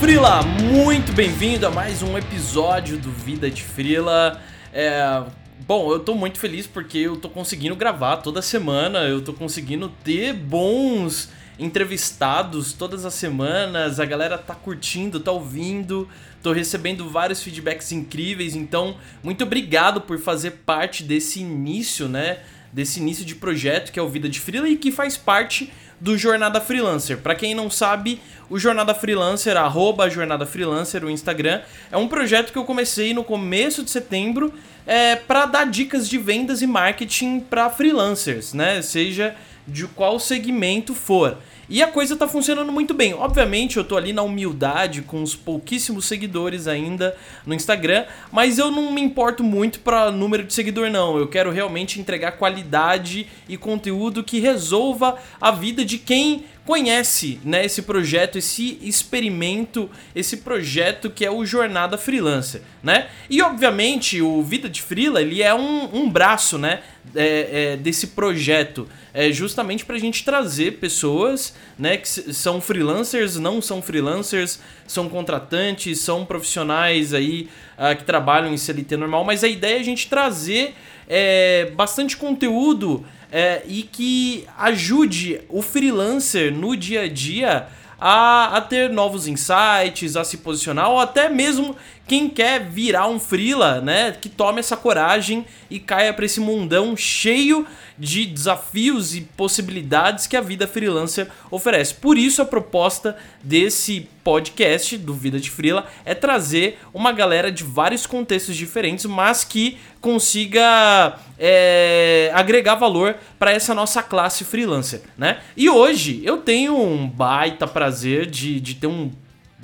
Frila, muito bem-vindo a mais um episódio do Vida de Frila. É, bom, eu tô muito feliz porque eu tô conseguindo gravar toda semana, eu tô conseguindo ter bons entrevistados todas as semanas, a galera tá curtindo, tá ouvindo, tô recebendo vários feedbacks incríveis, então muito obrigado por fazer parte desse início, né? Desse início de projeto que é o Vida de Frila e que faz parte do Jornada Freelancer. Para quem não sabe, o Jornada Freelancer, arroba Jornada Freelancer, o Instagram, é um projeto que eu comecei no começo de setembro é, para dar dicas de vendas e marketing para freelancers, né? Seja de qual segmento for. E a coisa tá funcionando muito bem. Obviamente, eu tô ali na humildade, com os pouquíssimos seguidores ainda no Instagram, mas eu não me importo muito para número de seguidor, não. Eu quero realmente entregar qualidade e conteúdo que resolva a vida de quem conhece né, esse projeto, esse experimento, esse projeto que é o Jornada Freelancer, né? E obviamente o Vida de Freela ele é um, um braço, né, é, é, desse projeto, é justamente para a gente trazer pessoas, né, que são freelancers, não são freelancers, são contratantes, são profissionais aí uh, que trabalham em CLT normal, mas a ideia é a gente trazer é, bastante conteúdo é, e que ajude o freelancer no dia a dia a, a, ter novos insights, a se posicionar, ou até mesmo quem quer virar um freela, né, que tome essa coragem e caia para esse mundão cheio de desafios e possibilidades que a vida freelancer oferece. Por isso a proposta desse podcast do Vida de Freela é trazer uma galera de vários contextos diferentes, mas que consiga é, agregar valor para essa nossa classe freelancer, né? E hoje eu tenho um baita prazer de, de ter um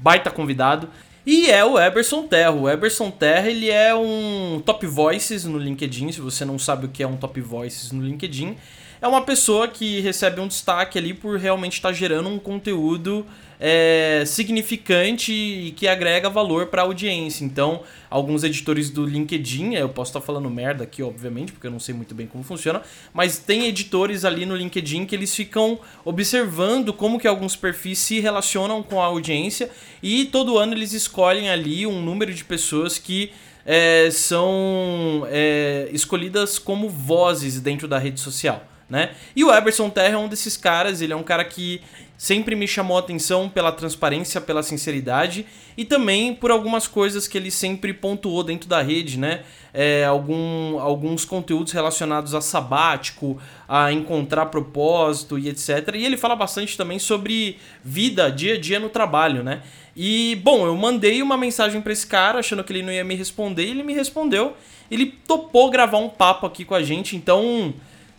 baita convidado e é o Eberson Terra. O Eberson Terra, ele é um top voices no LinkedIn, se você não sabe o que é um top voices no LinkedIn, é uma pessoa que recebe um destaque ali por realmente estar tá gerando um conteúdo é, significante e que agrega valor para a audiência. Então, alguns editores do LinkedIn, eu posso estar tá falando merda aqui, obviamente, porque eu não sei muito bem como funciona, mas tem editores ali no LinkedIn que eles ficam observando como que alguns perfis se relacionam com a audiência e todo ano eles escolhem ali um número de pessoas que é, são é, escolhidas como vozes dentro da rede social né? E o Eberson Terra é um desses caras, ele é um cara que sempre me chamou a atenção pela transparência, pela sinceridade e também por algumas coisas que ele sempre pontuou dentro da rede, né? É, algum, alguns conteúdos relacionados a sabático, a encontrar propósito e etc. E ele fala bastante também sobre vida, dia a dia no trabalho, né? E, bom, eu mandei uma mensagem para esse cara achando que ele não ia me responder e ele me respondeu. Ele topou gravar um papo aqui com a gente, então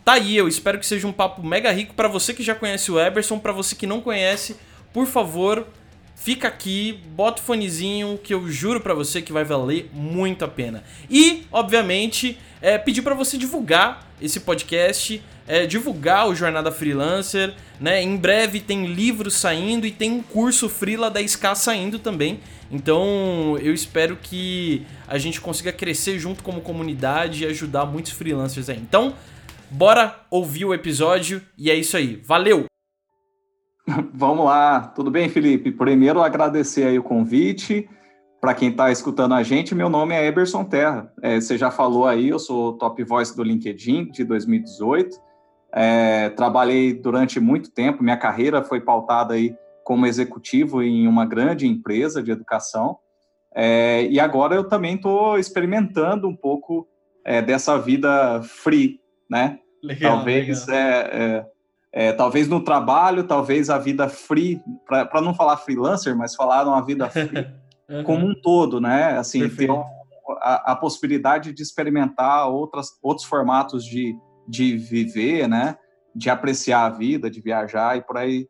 Tá aí, eu espero que seja um papo mega rico para você que já conhece o Eberson, para você que não conhece, por favor, fica aqui, bota o fonezinho que eu juro para você que vai valer muito a pena. E, obviamente, é, pedir para você divulgar esse podcast, é, divulgar o Jornada Freelancer, né? Em breve tem livros saindo e tem um curso Freela da SK saindo também. Então eu espero que a gente consiga crescer junto como comunidade e ajudar muitos freelancers aí. Então, Bora ouvir o episódio e é isso aí. Valeu! Vamos lá, tudo bem, Felipe? Primeiro, agradecer aí o convite. Para quem está escutando a gente, meu nome é Eberson Terra. É, você já falou aí, eu sou top voice do LinkedIn de 2018. É, trabalhei durante muito tempo, minha carreira foi pautada aí como executivo em uma grande empresa de educação. É, e agora eu também estou experimentando um pouco é, dessa vida free, né? Legal, talvez legal. É, é, é, talvez no trabalho, talvez a vida free, para não falar freelancer, mas falar uma vida free uhum. como um todo, né? Assim, Perfeito. ter a, a, possibilidade de experimentar outras, outros formatos de, de viver, né? De apreciar a vida, de viajar e por aí.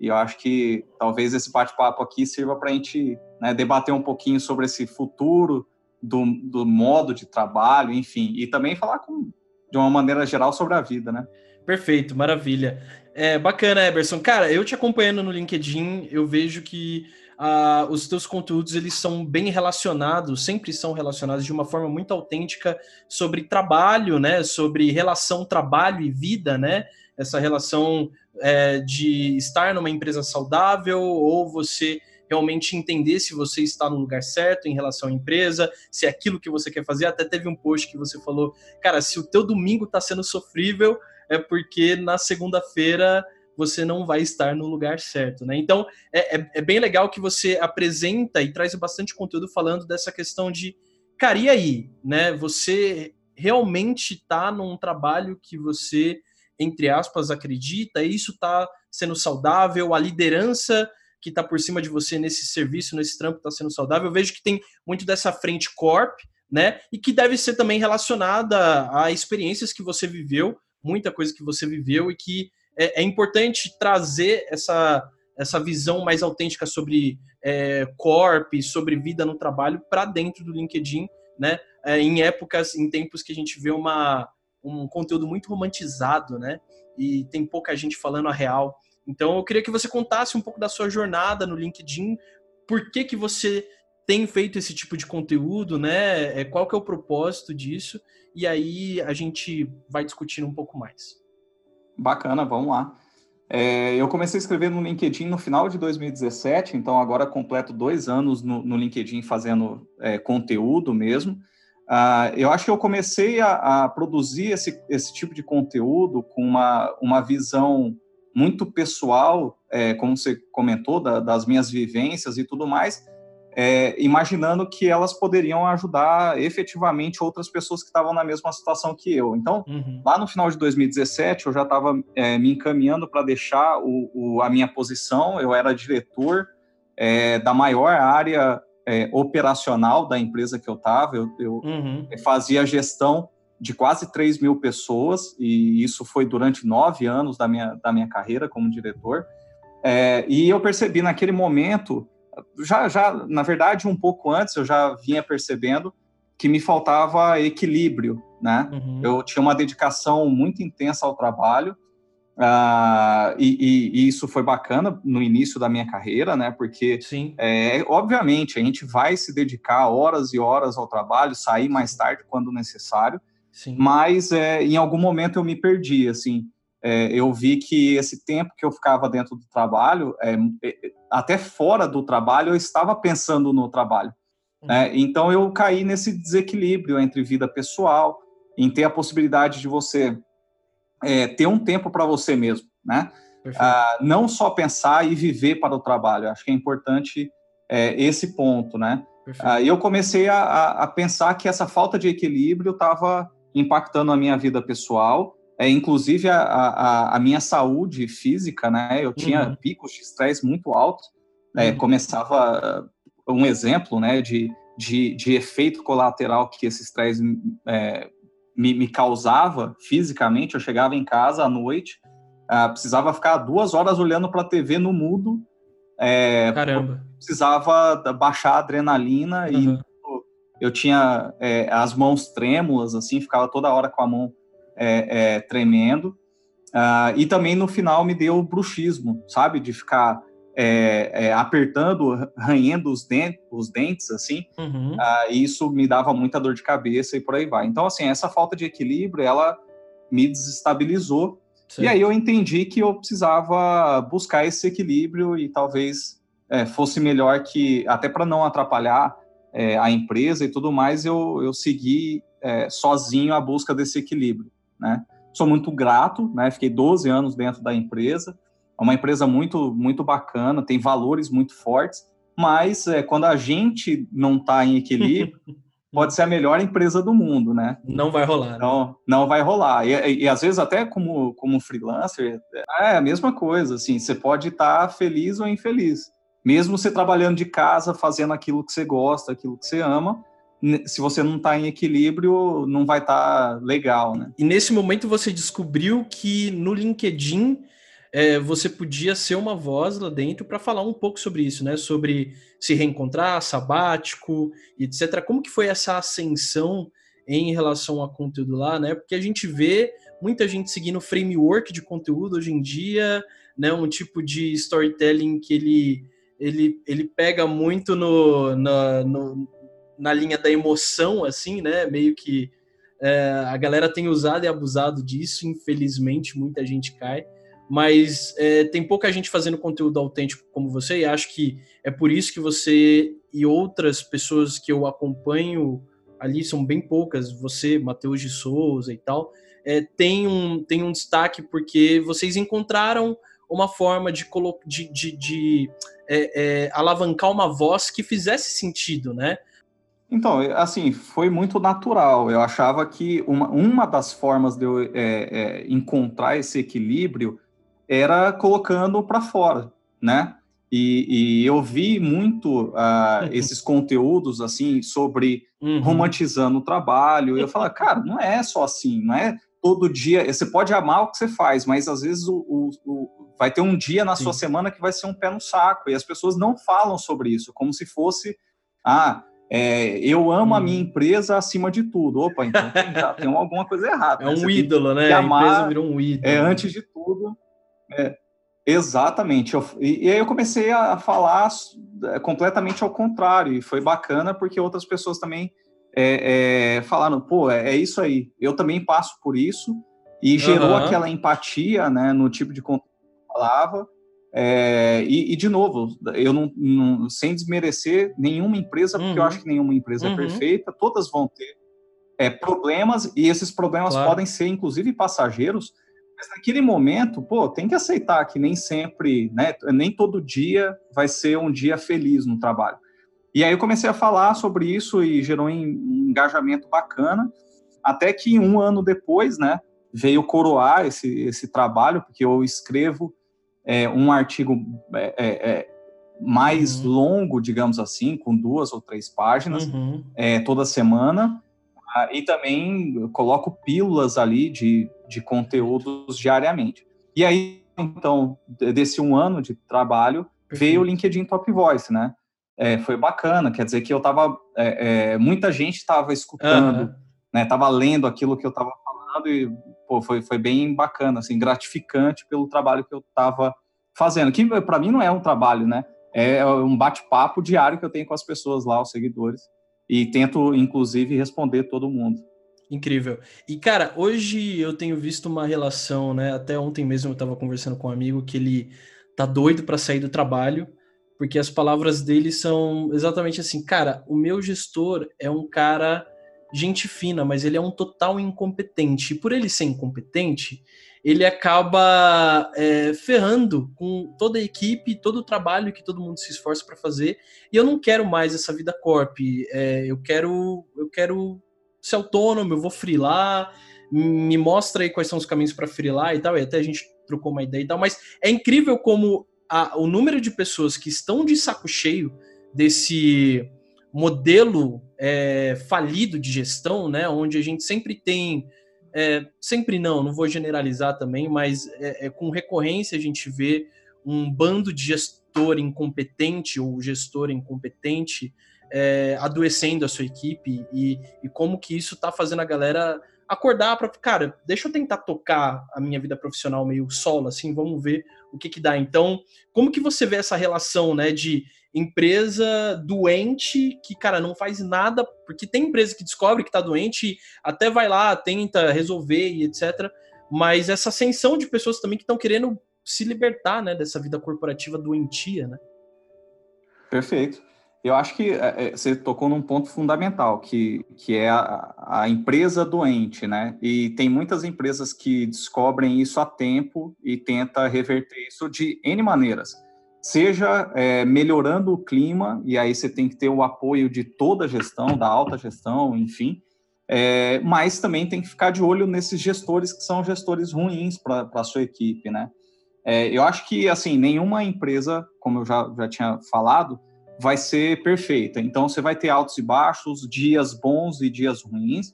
E eu acho que talvez esse bate-papo aqui sirva para a gente né, debater um pouquinho sobre esse futuro do, do modo de trabalho, enfim, e também falar com de uma maneira geral sobre a vida, né? Perfeito, maravilha. É bacana, Eberson. Cara, eu te acompanhando no LinkedIn, eu vejo que uh, os teus conteúdos eles são bem relacionados, sempre são relacionados de uma forma muito autêntica sobre trabalho, né? Sobre relação trabalho e vida, né? Essa relação é, de estar numa empresa saudável ou você realmente entender se você está no lugar certo em relação à empresa, se é aquilo que você quer fazer. Até teve um post que você falou, cara, se o teu domingo está sendo sofrível, é porque na segunda-feira você não vai estar no lugar certo, né? Então é, é, é, bem legal que você apresenta e traz bastante conteúdo falando dessa questão de, cara, e aí, né? Você realmente está num trabalho que você, entre aspas, acredita, e isso está sendo saudável, a liderança que está por cima de você nesse serviço, nesse trampo, está sendo saudável. Eu vejo que tem muito dessa frente corp, né? E que deve ser também relacionada a experiências que você viveu, muita coisa que você viveu e que é, é importante trazer essa, essa visão mais autêntica sobre é, corp, sobre vida no trabalho para dentro do LinkedIn, né? É, em épocas, em tempos que a gente vê uma, um conteúdo muito romantizado, né? E tem pouca gente falando a real. Então eu queria que você contasse um pouco da sua jornada no LinkedIn, por que que você tem feito esse tipo de conteúdo, né? É, qual que é o propósito disso? E aí a gente vai discutindo um pouco mais. Bacana, vamos lá. É, eu comecei a escrever no LinkedIn no final de 2017, então agora completo dois anos no, no LinkedIn fazendo é, conteúdo mesmo. Uh, eu acho que eu comecei a, a, produzir esse, esse tipo de conteúdo com uma, uma visão muito pessoal, é, como você comentou, da, das minhas vivências e tudo mais, é, imaginando que elas poderiam ajudar efetivamente outras pessoas que estavam na mesma situação que eu. Então, uhum. lá no final de 2017, eu já estava é, me encaminhando para deixar o, o, a minha posição. Eu era diretor é, da maior área é, operacional da empresa que eu estava. Eu, eu uhum. fazia gestão de quase 3 mil pessoas, e isso foi durante nove anos da minha, da minha carreira como diretor. É, e eu percebi naquele momento já, já, na verdade, um pouco antes eu já vinha percebendo que me faltava equilíbrio, né? Uhum. Eu tinha uma dedicação muito intensa ao trabalho uh, e, e, e, isso foi bacana no início da minha carreira, né? Porque, é, obviamente, a gente vai se dedicar horas e horas ao trabalho, sair mais tarde quando necessário, Sim. mas é, em algum momento eu me perdi, assim é, eu vi que esse tempo que eu ficava dentro do trabalho, é, é até fora do trabalho, eu estava pensando no trabalho. Uhum. Né? Então eu caí nesse desequilíbrio entre vida pessoal, em ter a possibilidade de você é, ter um tempo para você mesmo, né? Ah, não só pensar e viver para o trabalho. Acho que é importante é, esse ponto, né? Ah, eu comecei a, a, pensar que essa falta de equilíbrio estava impactando a minha vida pessoal é, inclusive a, a, a, minha saúde física, né? Eu tinha uhum. picos de estresse muito altos. Né? Uhum. Começava um exemplo, né, de, de, de efeito colateral que esse estresse é, me, me, causava fisicamente. Eu chegava em casa à noite, uh, precisava ficar duas horas olhando para a TV no mudo. É, Caramba. Precisava baixar a adrenalina uhum. e eu tinha é, as mãos trêmulas, assim, ficava toda hora com a mão é, é, tremendo. Uh, e também no final me deu bruxismo, sabe? De ficar é, é, apertando, ranhendo os, dentes, os dentes assim. Uhum. Uh, isso me dava muita dor de cabeça e por aí vai. Então, assim, essa falta de equilíbrio, ela me desestabilizou. Sim. E aí eu entendi que eu precisava buscar esse equilíbrio e talvez é, fosse melhor que, até para não atrapalhar é, a empresa e tudo mais, eu, eu segui é, sozinho a busca desse equilíbrio né? Sou muito grato, né? Fiquei 12 anos dentro da empresa. É uma empresa muito, muito bacana, tem valores muito fortes, mas é, quando a gente não está em equilíbrio, pode ser a melhor empresa do mundo, né? Não vai rolar. Né? Não, não vai rolar. E, e, e, às vezes até como, como freelancer, é a mesma coisa, assim, você pode estar tá feliz ou infeliz. Mesmo você trabalhando de casa, fazendo aquilo que você gosta, aquilo que você ama, se você não está em equilíbrio, não vai estar tá legal, né? E nesse momento você descobriu que no LinkedIn é, você podia ser uma voz lá dentro para falar um pouco sobre isso, né? Sobre se reencontrar, sabático, etc. Como que foi essa ascensão em relação a conteúdo lá, né? Porque a gente vê muita gente seguindo framework de conteúdo hoje em dia, né? Um tipo de storytelling que ele ele, ele pega muito no, no, no na linha da emoção, assim, né? Meio que é, a galera tem usado e abusado disso, infelizmente, muita gente cai. mas é, tem pouca gente fazendo conteúdo autêntico como você, e acho que é por isso que você e outras pessoas que eu acompanho ali, são bem poucas, você, Matheus de Souza e tal, é, tem, um, tem um destaque porque vocês encontraram uma forma de, de, de, de é, é, alavancar uma voz que fizesse sentido, né? Então, assim, foi muito natural. Eu achava que uma, uma das formas de eu é, é, encontrar esse equilíbrio era colocando para fora, né? E, e, eu vi muito uh, esses conteúdos assim sobre uhum. romantizando o trabalho. E eu falo, cara, não é só assim, não é todo dia. Você pode amar o que você faz, mas às vezes o, o, o vai ter um dia na Sim. sua semana que vai ser um pé no saco. E as pessoas não falam sobre isso, como se fosse, ah, é, eu amo hum. a minha uhum. empresa acima de tudo. Opa, então tem, já tem alguma coisa errada. É né? um ídolo, né? Amar, a empresa virou um ídolo. É, antes de tudo. É, exatamente. Eu, e, e, aí eu comecei a falar é, completamente ao contrário. E foi bacana porque outras pessoas também é, é, falaram, pô, é, é, isso aí. Eu também passo por isso. E gerou uhum. aquela empatia né, no tipo de conteúdo falava. É, e, e, de novo, eu não, não, sem desmerecer nenhuma empresa, porque uhum. eu acho que nenhuma empresa é uhum. é perfeita, todas vão ter é, problemas, e esses problemas claro. podem ser, inclusive, passageiros, mas naquele momento, pô, tem que aceitar que nem sempre, né, nem todo dia vai ser um dia feliz no trabalho. E aí eu comecei a falar sobre isso e gerou um engajamento bacana, até que um ano depois, né, veio coroar esse, esse trabalho, porque eu escrevo é, um artigo é, é, é, mais uhum. longo, digamos assim, com duas ou três páginas, uhum. É, toda semana, ah, e também coloco pílulas ali de, de conteúdos diariamente. E aí, então, desse um ano de trabalho, veio o LinkedIn Top Voice, né? É, foi bacana, quer dizer que eu estava, é, é, muita gente estava escutando, uhum. né? Tava lendo aquilo que eu estava e pô, foi, foi bem bacana, assim, gratificante pelo trabalho que eu estava fazendo. Que para mim não é um trabalho, né? É um bate-papo diário que eu tenho com as pessoas lá, os seguidores, e tento, inclusive, responder todo mundo. Incrível. E, cara, hoje eu tenho visto uma relação, né? Até ontem mesmo eu estava conversando com um amigo que ele tá doido para sair do trabalho, porque as palavras dele são exatamente assim, cara, o meu gestor é um cara gente fina, mas ele é um total incompetente. E por ele ser incompetente, ele acaba é, ferrando com toda a equipe, todo o trabalho que todo mundo se esforça para fazer. E eu não quero mais essa vida corp. É, eu quero, eu quero ser autônomo. Eu vou freelar. Me mostra aí quais são os caminhos para freelar e tal. E até a gente trocou uma ideia e tal. Mas é incrível como a, o número de pessoas que estão de saco cheio desse modelo é, falido de gestão, né, onde a gente sempre tem, é, sempre não, não vou generalizar também, mas é, é, com recorrência a gente vê um bando de gestor incompetente ou gestor incompetente é, adoecendo a sua equipe e, e como que isso está fazendo a galera acordar para, cara, deixa eu tentar tocar a minha vida profissional meio solo, assim, vamos ver o que que dá. Então, como que você vê essa relação, né, de empresa doente que, cara, não faz nada, porque tem empresa que descobre que tá doente, até vai lá, tenta resolver e etc. Mas essa ascensão de pessoas também que estão querendo se libertar, né, dessa vida corporativa doentia, né? Perfeito. Eu acho que é, é você tocou num ponto fundamental, que, que é a, a, empresa doente, né? E tem muitas empresas que descobrem isso a tempo e tenta reverter isso de N maneiras seja é, melhorando o clima, e aí você tem que ter o apoio de toda a gestão, da alta gestão, enfim, é, mas também tem que ficar de olho nesses gestores que são gestores ruins para a sua equipe, né? É, eu acho que, assim, nenhuma empresa, como eu já, já tinha falado, vai ser perfeita. Então, você vai ter altos e baixos, dias bons e dias ruins,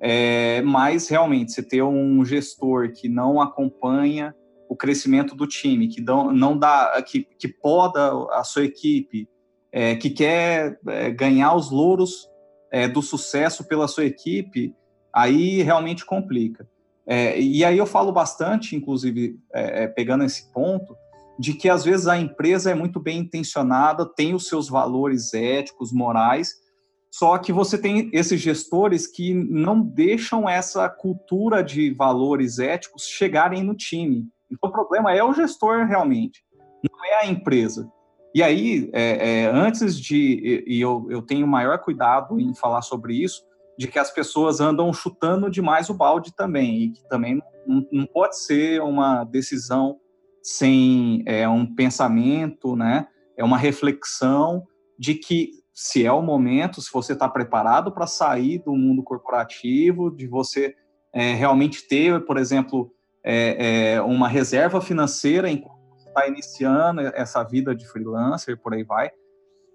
é, mas realmente, você ter um gestor que não acompanha o crescimento do time, que dão, não dá, que, que poda a sua equipe, é, que quer é, ganhar os louros é, do sucesso pela sua equipe, aí realmente complica. É, e aí eu falo bastante, inclusive, é, é, pegando esse ponto, de que às vezes a empresa é muito bem intencionada, tem os seus valores éticos, morais, só que você tem esses gestores que não deixam essa cultura de valores éticos chegarem no time. Então, o problema é o gestor realmente, não é a empresa. E aí, é, é, antes de. E eu, eu tenho maior cuidado em falar sobre isso, de que as pessoas andam chutando demais o balde também, e que também não, não pode ser uma decisão sem é, um pensamento, né? É uma reflexão de que se é o momento, se você está preparado para sair do mundo corporativo, de você é, realmente ter, por exemplo, é, é, uma reserva financeira enquanto está iniciando essa vida de freelancer, por aí vai.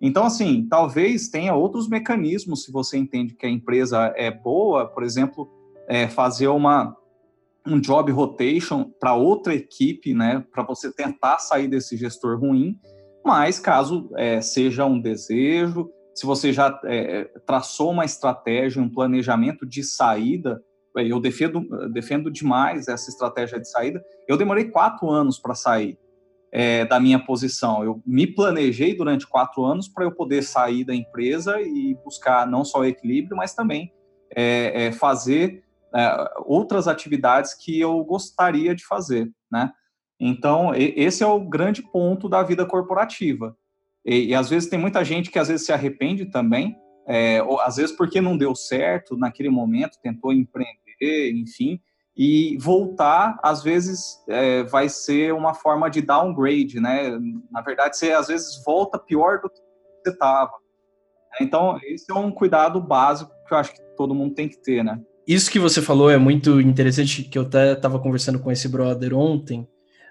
Então, assim, talvez tenha outros mecanismos, se você entende que a empresa é boa, por exemplo, é, fazer uma, um job rotation para outra equipe, né, para você tentar sair desse gestor ruim, mas caso é, seja um desejo, se você já é, traçou uma estratégia, um planejamento de saída, eu defendo, defendo demais essa estratégia de saída. Eu demorei quatro anos para sair é, da minha posição. Eu me planejei durante quatro anos para eu poder sair da empresa e buscar não só equilíbrio, mas também é, é, fazer é, outras atividades que eu gostaria de fazer, né? Então, esse é o grande ponto da vida corporativa. E, e às vezes tem muita gente que às vezes se arrepende também, é, ou às vezes porque não deu certo naquele momento, tentou empreender, enfim, e voltar, às vezes, é, vai ser uma forma de downgrade, né? Na verdade, você às vezes volta pior do que você estava. Então, esse é um cuidado básico que eu acho que todo mundo tem que ter, né? Isso que você falou é muito interessante, que eu até estava conversando com esse brother ontem,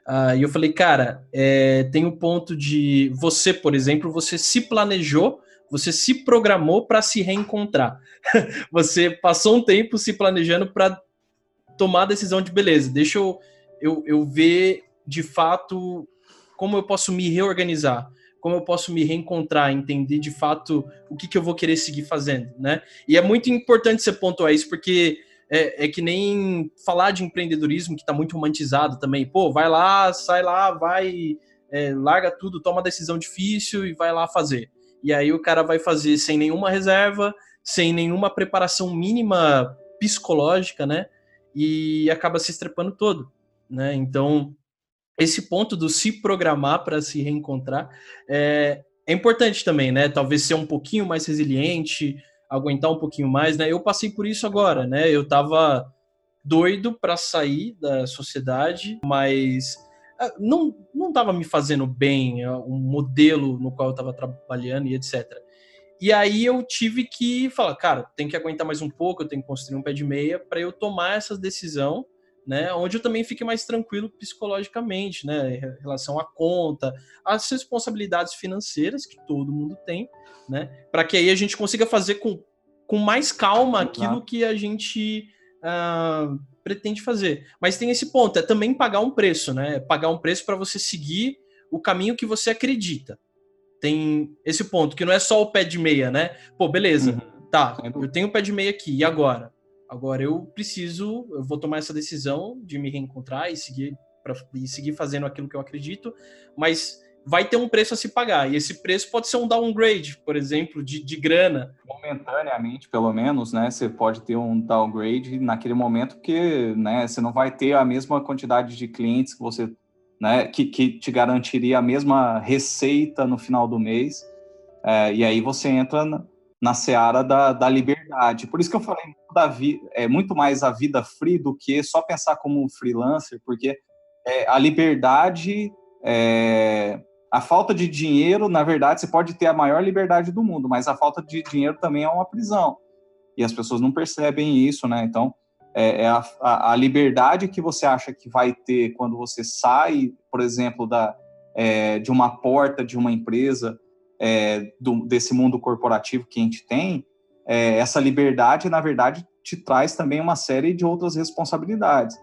uh, e eu falei, cara, é, tem o um ponto de você, por exemplo, você se planejou, você se programou para se reencontrar. você passou um tempo se planejando para tomar a decisão de beleza, deixa eu, eu, eu ver de fato como eu posso me reorganizar, como eu posso me reencontrar, entender de fato o que, que eu vou querer seguir fazendo, né? E é muito importante você pontuar isso, porque é, é que nem falar de empreendedorismo que está muito romantizado também. Pô, vai lá, sai lá, vai, é, larga tudo, toma decisão difícil e vai lá fazer. E aí o cara vai fazer sem nenhuma reserva, sem nenhuma preparação mínima psicológica, né? e acaba se estrepando todo, né? Então, esse ponto do se programar para se reencontrar é, é importante também, né? Talvez ser um pouquinho mais resiliente, aguentar um pouquinho mais, né? Eu passei por isso agora, né? Eu tava doido para sair da sociedade, mas não não estava me fazendo bem, um modelo no qual eu estava trabalhando e etc. E aí eu tive que falar, cara, tem que aguentar mais um pouco, eu tenho que construir um pé de meia para eu tomar essa decisão, né? Onde eu também fique mais tranquilo psicologicamente, né? Em relação à conta, às responsabilidades financeiras que todo mundo tem, né? Para que aí a gente consiga fazer com, com mais calma aquilo que a gente uh, pretende fazer. Mas tem esse ponto, é também pagar um preço, né? Pagar um preço para você seguir o caminho que você acredita tem esse ponto, que não é só o pé de meia, né? Pô, beleza, uhum. tá, eu tenho o pé de meia aqui, e agora? Agora eu preciso, eu vou tomar essa decisão de me reencontrar e seguir, pra, e seguir fazendo aquilo que eu acredito, mas vai ter um preço a se pagar, e esse preço pode ser um downgrade, por exemplo, de, de grana. Momentaneamente, pelo menos, né, você pode ter um downgrade naquele momento, porque, né, você não vai ter a mesma quantidade de clientes que você né, que, que te garantiria a mesma receita no final do mês. É, e aí você entra na, na seara da, da liberdade. Por isso que eu falei da vi, é muito mais a vida free do que só pensar como um freelancer, porque é, a liberdade, é, a falta de dinheiro, na verdade, você pode ter a maior liberdade do mundo, mas a falta de dinheiro também é uma prisão. E as pessoas não percebem isso, né? Então, é, é a, a, liberdade que você acha que vai ter quando você sai, por exemplo, da, é, de uma porta de uma empresa, é, do, desse mundo corporativo que a gente tem, é, essa liberdade, na verdade, te traz também uma série de outras responsabilidades.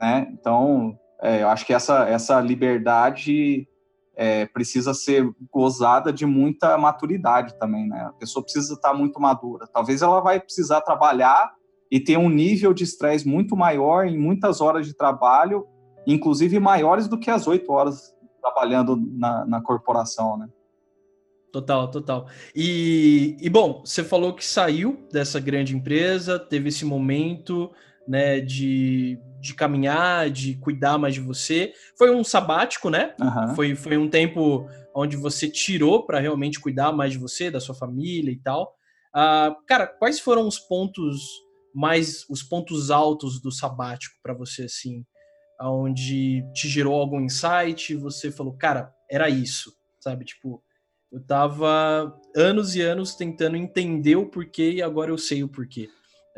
Né? Então, é, eu acho que essa, essa liberdade é, precisa ser gozada de muita maturidade também. Né? A pessoa precisa estar muito madura. Talvez ela vai precisar trabalhar e ter um nível de estresse muito maior em muitas horas de trabalho, inclusive maiores do que as oito horas trabalhando na, na corporação, né? Total, total. E, e, bom, você falou que saiu dessa grande empresa, teve esse momento né, de, de caminhar, de cuidar mais de você. Foi um sabático, né? Uhum. Foi, foi um tempo onde você tirou para realmente cuidar mais de você, da sua família e tal. Uh, cara, quais foram os pontos mais os pontos altos do sabático para você assim, aonde te gerou algum insight, você falou, cara, era isso, sabe? Tipo, eu tava anos e anos tentando entender o porquê e agora eu sei o porquê.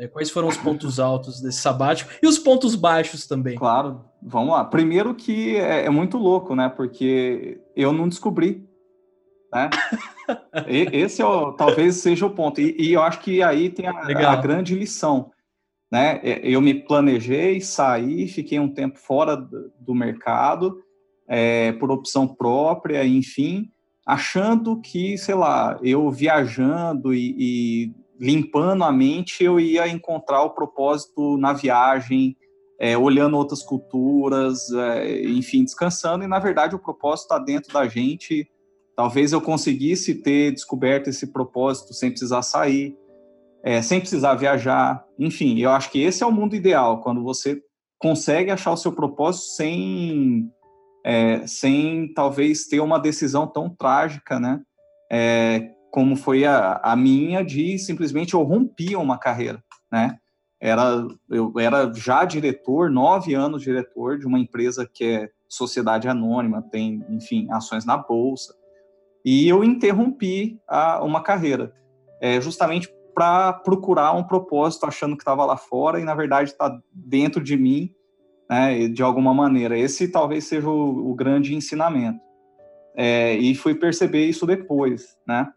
É, quais foram os pontos altos desse sabático e os pontos baixos também? Claro, vamos lá. Primeiro que é, é muito louco, né? Porque eu não descobri. Né? Esse é o, talvez seja o ponto. E, e eu acho que aí tem a, a, grande lição. Né? É, eu me planejei, saí, fiquei um tempo fora do mercado, é, por opção própria, enfim, achando que, sei lá, eu viajando e, e limpando a mente, eu ia encontrar o propósito na viagem, é, olhando outras culturas, é, enfim, descansando. E na verdade o propósito está dentro da gente. Talvez eu conseguisse ter descoberto esse propósito sem precisar sair, é, sem precisar viajar. Enfim, eu acho que esse é o mundo ideal, quando você consegue achar o seu propósito sem, é, sem talvez ter uma decisão tão trágica, né? Como foi a, a minha de simplesmente eu rompia uma carreira, né? Era, eu era já diretor, nove anos diretor de uma empresa que é sociedade anônima, tem, enfim, ações na bolsa, e eu interrompi a, uma carreira, é, justamente para procurar um propósito, achando que estava lá fora e na verdade está dentro de mim, né, de alguma maneira. Esse talvez seja o, o grande ensinamento. É, e fui perceber isso depois, né?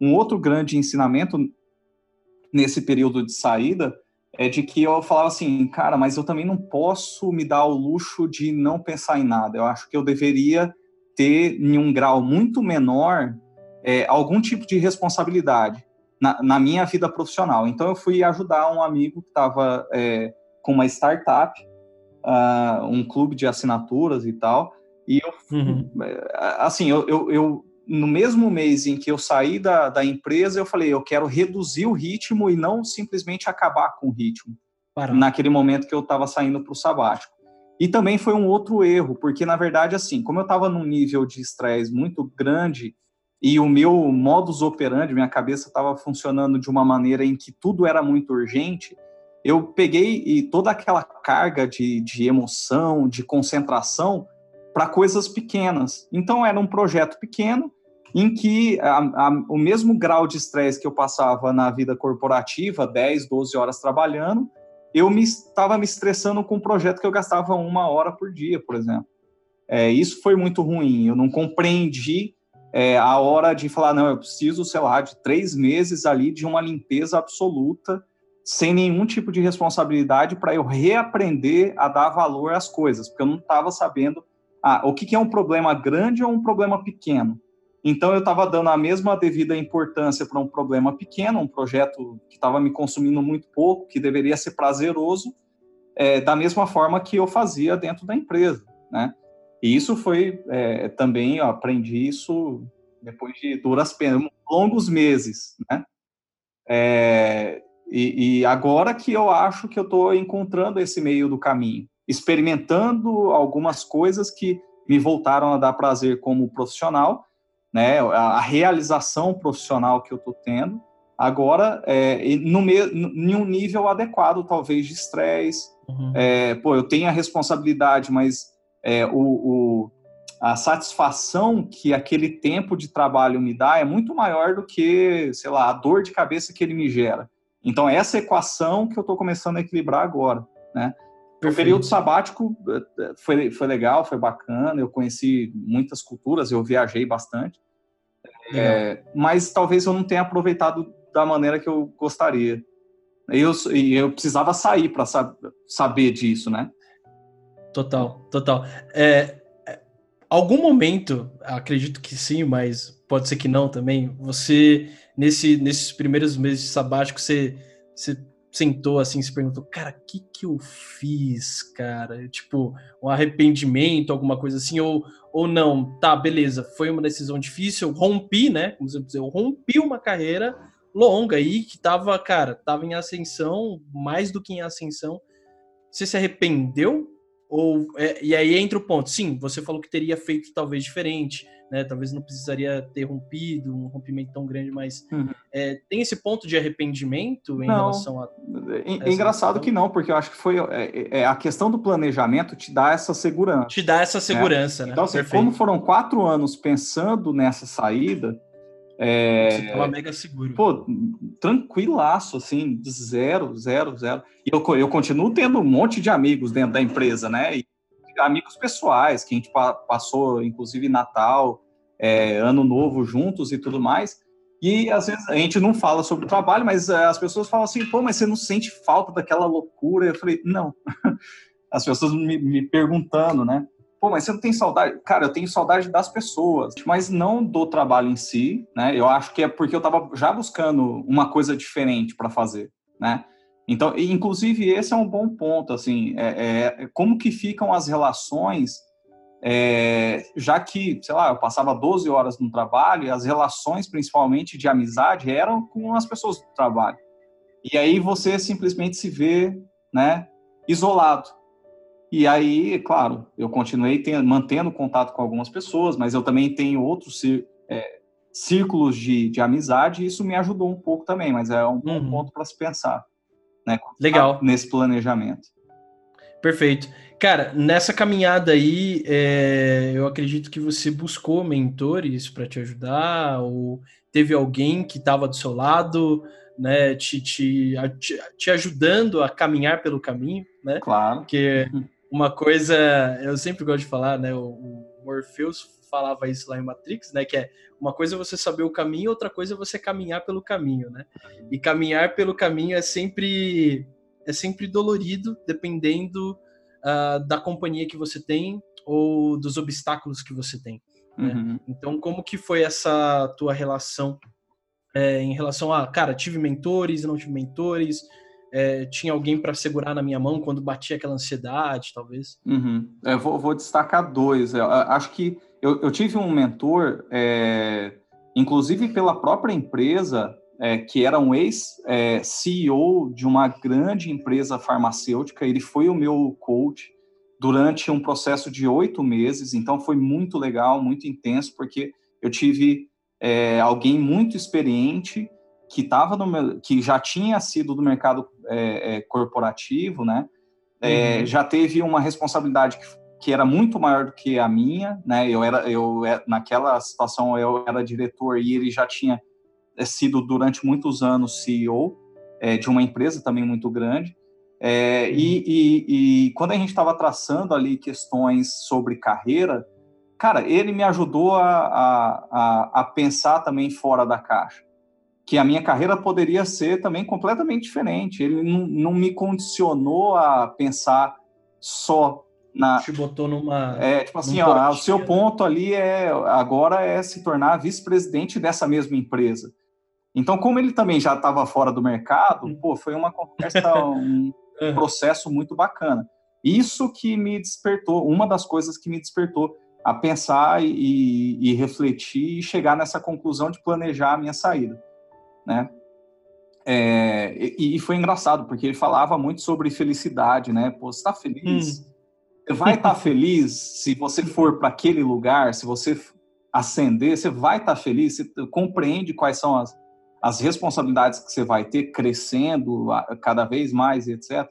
Um outro grande ensinamento nesse período de saída é de que eu falava assim, cara, mas eu também não posso me dar o luxo de não pensar em nada. Eu acho que eu deveria ter, em um grau muito menor, é, algum tipo de responsabilidade na, na, minha vida profissional. Então, eu fui ajudar um amigo que estava é, com uma startup, uh, um clube de assinaturas e tal. E eu, uhum. É, assim, eu, eu, eu no mesmo mês em que eu saí da, da empresa, eu falei, eu quero reduzir o ritmo e não simplesmente acabar com o ritmo. Naquele momento que eu estava saindo para o sabático. E também foi um outro erro, porque na verdade, assim, como eu estava num nível de estresse muito grande e o meu modus operandi, minha cabeça estava funcionando de uma maneira em que tudo era muito urgente, eu peguei e toda aquela carga de, de emoção, de concentração para coisas pequenas. Então era um projeto pequeno em que a, a, o mesmo grau de estresse que eu passava na vida corporativa, 10, 12 horas trabalhando, eu estava me, me estressando com um projeto que eu gastava uma hora por dia, por exemplo. É, isso foi muito ruim, eu não compreendi é, a hora de falar, não, eu preciso, sei lá, de três meses ali de uma limpeza absoluta, sem nenhum tipo de responsabilidade para eu reaprender a dar valor às coisas, porque eu não estava sabendo ah, o que, que é um problema grande ou um problema pequeno. Então, eu estava dando a mesma devida importância para um problema pequeno, um projeto que estava me consumindo muito pouco, que deveria ser prazeroso, é, da mesma forma que eu fazia dentro da empresa, né? E isso foi é, também, eu aprendi isso depois de duras penas, longos meses, né? É, e, e, agora que eu acho que eu estou encontrando esse meio do caminho, experimentando algumas coisas que me voltaram a dar prazer como profissional, né, a, realização profissional que eu estou tendo, agora é, no me, em um nível adequado, talvez, de estresse. Uhum. É, pô, eu tenho a responsabilidade, mas é, o, o, a satisfação que aquele tempo de trabalho me dá é muito maior do que, sei lá, a dor de cabeça que ele me gera. Então, essa equação que eu estou começando a equilibrar agora, né? O período sabático eh, foi, foi legal, foi bacana, eu conheci muitas culturas, eu viajei bastante, é, mas talvez eu não tenha aproveitado da maneira que eu gostaria. Eu, eu precisava sair para sab saber disso, né? Total, total. É, é, algum momento, acredito que sim, mas pode ser que não também, você, nesse, nesses primeiros meses de sabático, você, você sentou assim, se perguntou, cara, o que que eu fiz, cara? Tipo, um arrependimento, alguma coisa assim, ou, ou não? Tá, beleza, foi uma decisão difícil, eu rompi, né? Como você dizer, eu rompi uma carreira longa aí que tava, cara, tava em ascensão, mais do que em ascensão, você se arrependeu? Ou, é, e aí entra o ponto, sim, você falou que teria feito talvez diferente, né? Talvez não precisaria ter rompido, um rompimento tão grande, mas uhum. é, tem esse ponto de arrependimento em não, relação a. É, é engraçado que não, porque eu acho que foi é, é, a questão do planejamento te dá essa segurança. Te dá essa segurança, né? Então, assim, como foram quatro anos pensando nessa saída. É, Você tava mega seguro. Pô, tranquilaço, assim, zero, zero, zero. E eu, eu continuo tendo um monte de amigos dentro da empresa, né? E amigos pessoais, que a gente passou, inclusive, Natal, é, Ano Novo juntos e tudo mais. E às vezes a gente não fala sobre o trabalho, mas é, as pessoas falam assim, pô, mas você não sente falta daquela loucura? Eu falei, não. As pessoas me, me perguntando, né? Pô, mas você não tem saudade? Cara, eu tenho saudade das pessoas, mas não do trabalho em si, né? Eu acho que é porque eu estava já buscando uma coisa diferente para fazer, né? Então, inclusive, esse é um bom ponto, assim, é, é como que ficam as relações, é, já que, sei lá, eu passava 12 horas no trabalho e as relações, principalmente de amizade, eram com as pessoas do trabalho. E aí você simplesmente se vê, né, isolado. E aí, claro, eu continuei tendo, mantendo contato com algumas pessoas, mas eu também tenho outros é, círculos de, de amizade e isso me ajudou um pouco também, mas é um uhum. ponto para se pensar né? Legal. Nesse planejamento. Perfeito. Cara, nessa caminhada aí, é, eu acredito que você buscou mentores para te ajudar, ou teve alguém que estava do seu lado, né, te, te, te, ajudando a caminhar pelo caminho, né? Claro. Porque uma coisa, eu sempre gosto de falar, né, o, o Morpheus falava isso lá em Matrix, né? Que é uma coisa é você saber o caminho, outra coisa é você caminhar pelo caminho, né? E caminhar pelo caminho é sempre é sempre dolorido, dependendo uh, da companhia que você tem ou dos obstáculos que você tem. Né? Uhum. Então, como que foi essa tua relação é, em relação a, cara, tive mentores, não tive mentores, é, tinha alguém para segurar na minha mão quando batia aquela ansiedade, talvez? Uhum. Eu vou, vou, destacar dois. Eu acho que eu, eu tive um mentor, é, inclusive pela própria empresa, é, que era um ex-CEO é, de uma grande empresa farmacêutica. Ele foi o meu coach durante um processo de oito meses, então foi muito legal, muito intenso, porque eu tive é, alguém muito experiente que estava que já tinha sido do mercado é, é, corporativo, né? É, uhum. Já teve uma responsabilidade que que era muito maior do que a minha, né? Eu era, eu é, naquela situação eu era diretor e ele já tinha é, sido durante muitos anos CEO é, de uma empresa também muito grande. É, e, e, e, quando a gente estava traçando ali questões sobre carreira, cara, ele me ajudou a, a, a, pensar também fora da caixa, que a minha carreira poderia ser também completamente diferente. Ele não, não me condicionou a pensar só na, te botou numa. É, tipo assim, ó, o seu ponto ali é agora é se tornar vice-presidente dessa mesma empresa. Então, como ele também já estava fora do mercado, hum. pô, foi uma conversa, um processo muito bacana. Isso que me despertou, uma das coisas que me despertou a pensar e, e refletir e chegar nessa conclusão de planejar a minha saída, né? É, e, e, foi engraçado, porque ele falava muito sobre felicidade, né? Pô, você está feliz? Hum. Você vai estar tá feliz se você for para aquele lugar, se você ascender, você vai estar tá feliz, você compreende quais são as, as responsabilidades que você vai ter crescendo cada vez mais, etc.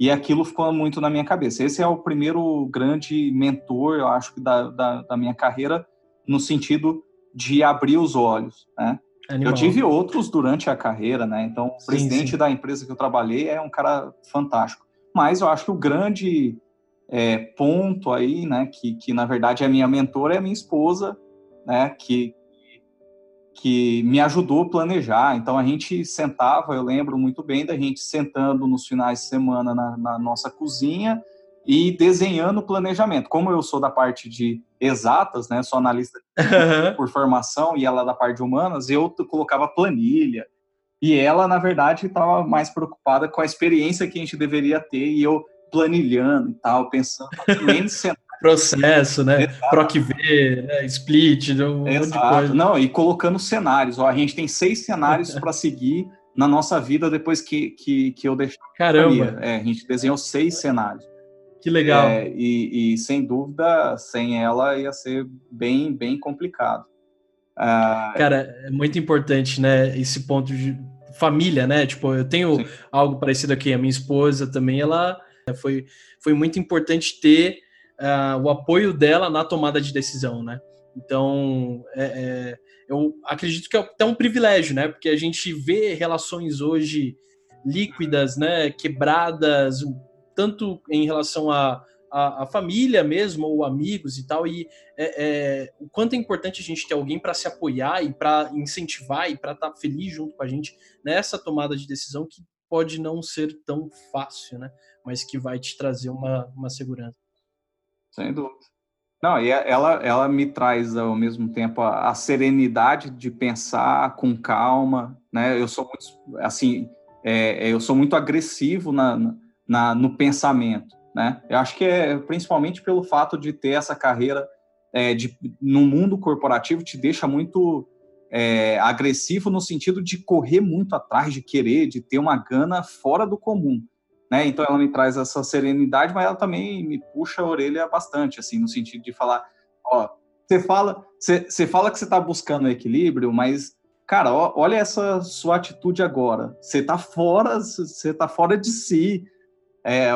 E aquilo ficou muito na minha cabeça. Esse é o primeiro grande mentor, eu acho, da, da, da minha carreira, no sentido de abrir os olhos, né? Animal. Eu tive outros durante a carreira, né? Então, o sim, presidente sim. da empresa que eu trabalhei é um cara fantástico. Mas eu acho que o grande é, ponto aí, né, que, que na verdade a minha mentora é a minha esposa, né, que, que me ajudou a planejar. Então a gente sentava, eu lembro muito bem da gente sentando nos finais de semana na, na nossa cozinha e desenhando o planejamento. Como eu sou da parte de exatas, né, sou analista por formação e ela da parte de humanas, eu colocava planilha. E ela, na verdade, estava mais preocupada com a experiência que a gente deveria ter e eu planilhando e tal, pensando processo, né? PROC-V, né? split, um Exato. monte de coisa. Não, e colocando cenários. Ó, a gente tem seis cenários para seguir na nossa vida depois que, que, que eu deixei Caramba! É, a gente desenhou seis cenários. Que legal! É, e, e, sem dúvida, sem ela ia ser bem, bem complicado. Ah, Cara, é muito importante, né? Esse ponto de família, né? Tipo, eu tenho sim. algo parecido aqui. A minha esposa também, ela foi, foi muito importante ter uh, o apoio dela na tomada de decisão, né? Então, é, é, eu acredito que é até um privilégio, né? Porque a gente vê relações hoje líquidas, né? Quebradas, tanto em relação a, a, a família mesmo, ou amigos e tal, e é, é, o quanto é importante a gente ter alguém para se apoiar e para incentivar e para estar tá feliz junto com a gente nessa tomada de decisão que pode não ser tão fácil, né? Mas que vai te trazer uma, uma segurança. Sem dúvida. Não, e é, ela, ela me traz ao mesmo tempo a, a, serenidade de pensar com calma, né? Eu sou muito, assim, é, é, eu sou muito agressivo na, na, no pensamento, né? Eu acho que é principalmente pelo fato de ter essa carreira é, de, no mundo corporativo te deixa muito é, agressivo no sentido de correr muito atrás, de querer, de ter uma gana fora do comum né? Então ela me traz essa serenidade, mas ela também me puxa a orelha bastante, assim, no sentido de falar, ó, você fala, você, fala que você está buscando equilíbrio, mas cara, ó, olha essa sua atitude agora. Você está fora, você está fora de si. É,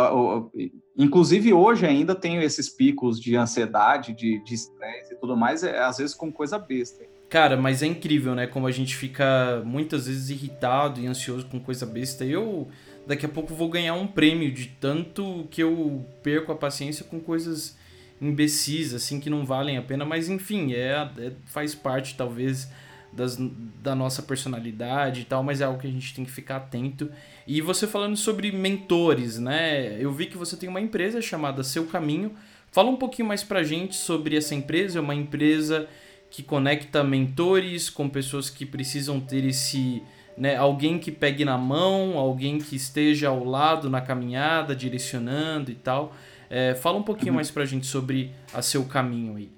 inclusive hoje ainda tenho esses picos de ansiedade, de estresse e tudo mais, é, às vezes com coisa besta. Cara, mas é incrível, né? Como a gente fica muitas vezes irritado e ansioso com coisa besta. Eu daqui a pouco vou ganhar um prêmio de tanto que eu perco a paciência com coisas imbecis, assim, que não valem a pena, mas enfim, é, é faz parte talvez das, da nossa personalidade e tal, mas é algo que a gente tem que ficar atento. E você falando sobre mentores, né? Eu vi que você tem uma empresa chamada Seu Caminho. Fala um pouquinho mais pra gente sobre essa empresa. É uma empresa que conecta mentores com pessoas que precisam ter esse né, alguém que pegue na mão, alguém que esteja ao lado na caminhada, direcionando e tal. É, fala um pouquinho uhum. mais para a gente sobre a seu caminho aí.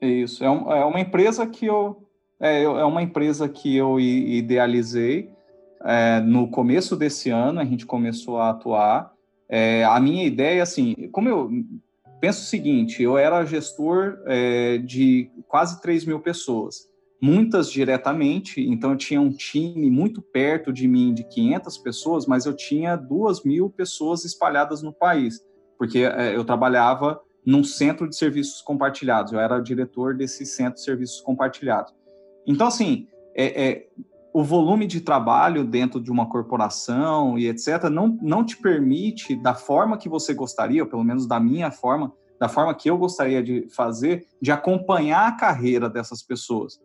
Isso, é, um, é uma empresa que eu é, é uma empresa que eu idealizei é, no começo desse ano, a gente começou a atuar. É, a minha ideia, assim, como eu penso o seguinte, eu era gestor é, de quase 3 mil pessoas muitas diretamente, então eu tinha um time muito perto de mim, de 500 pessoas, mas eu tinha duas mil pessoas espalhadas no país, porque é, eu trabalhava num centro de serviços compartilhados, eu era diretor desse centro de serviços compartilhados. Então, assim, é, é, o volume de trabalho dentro de uma corporação e etc., não, não te permite, da forma que você gostaria, ou pelo menos da minha forma, da forma que eu gostaria de fazer, de acompanhar a carreira dessas pessoas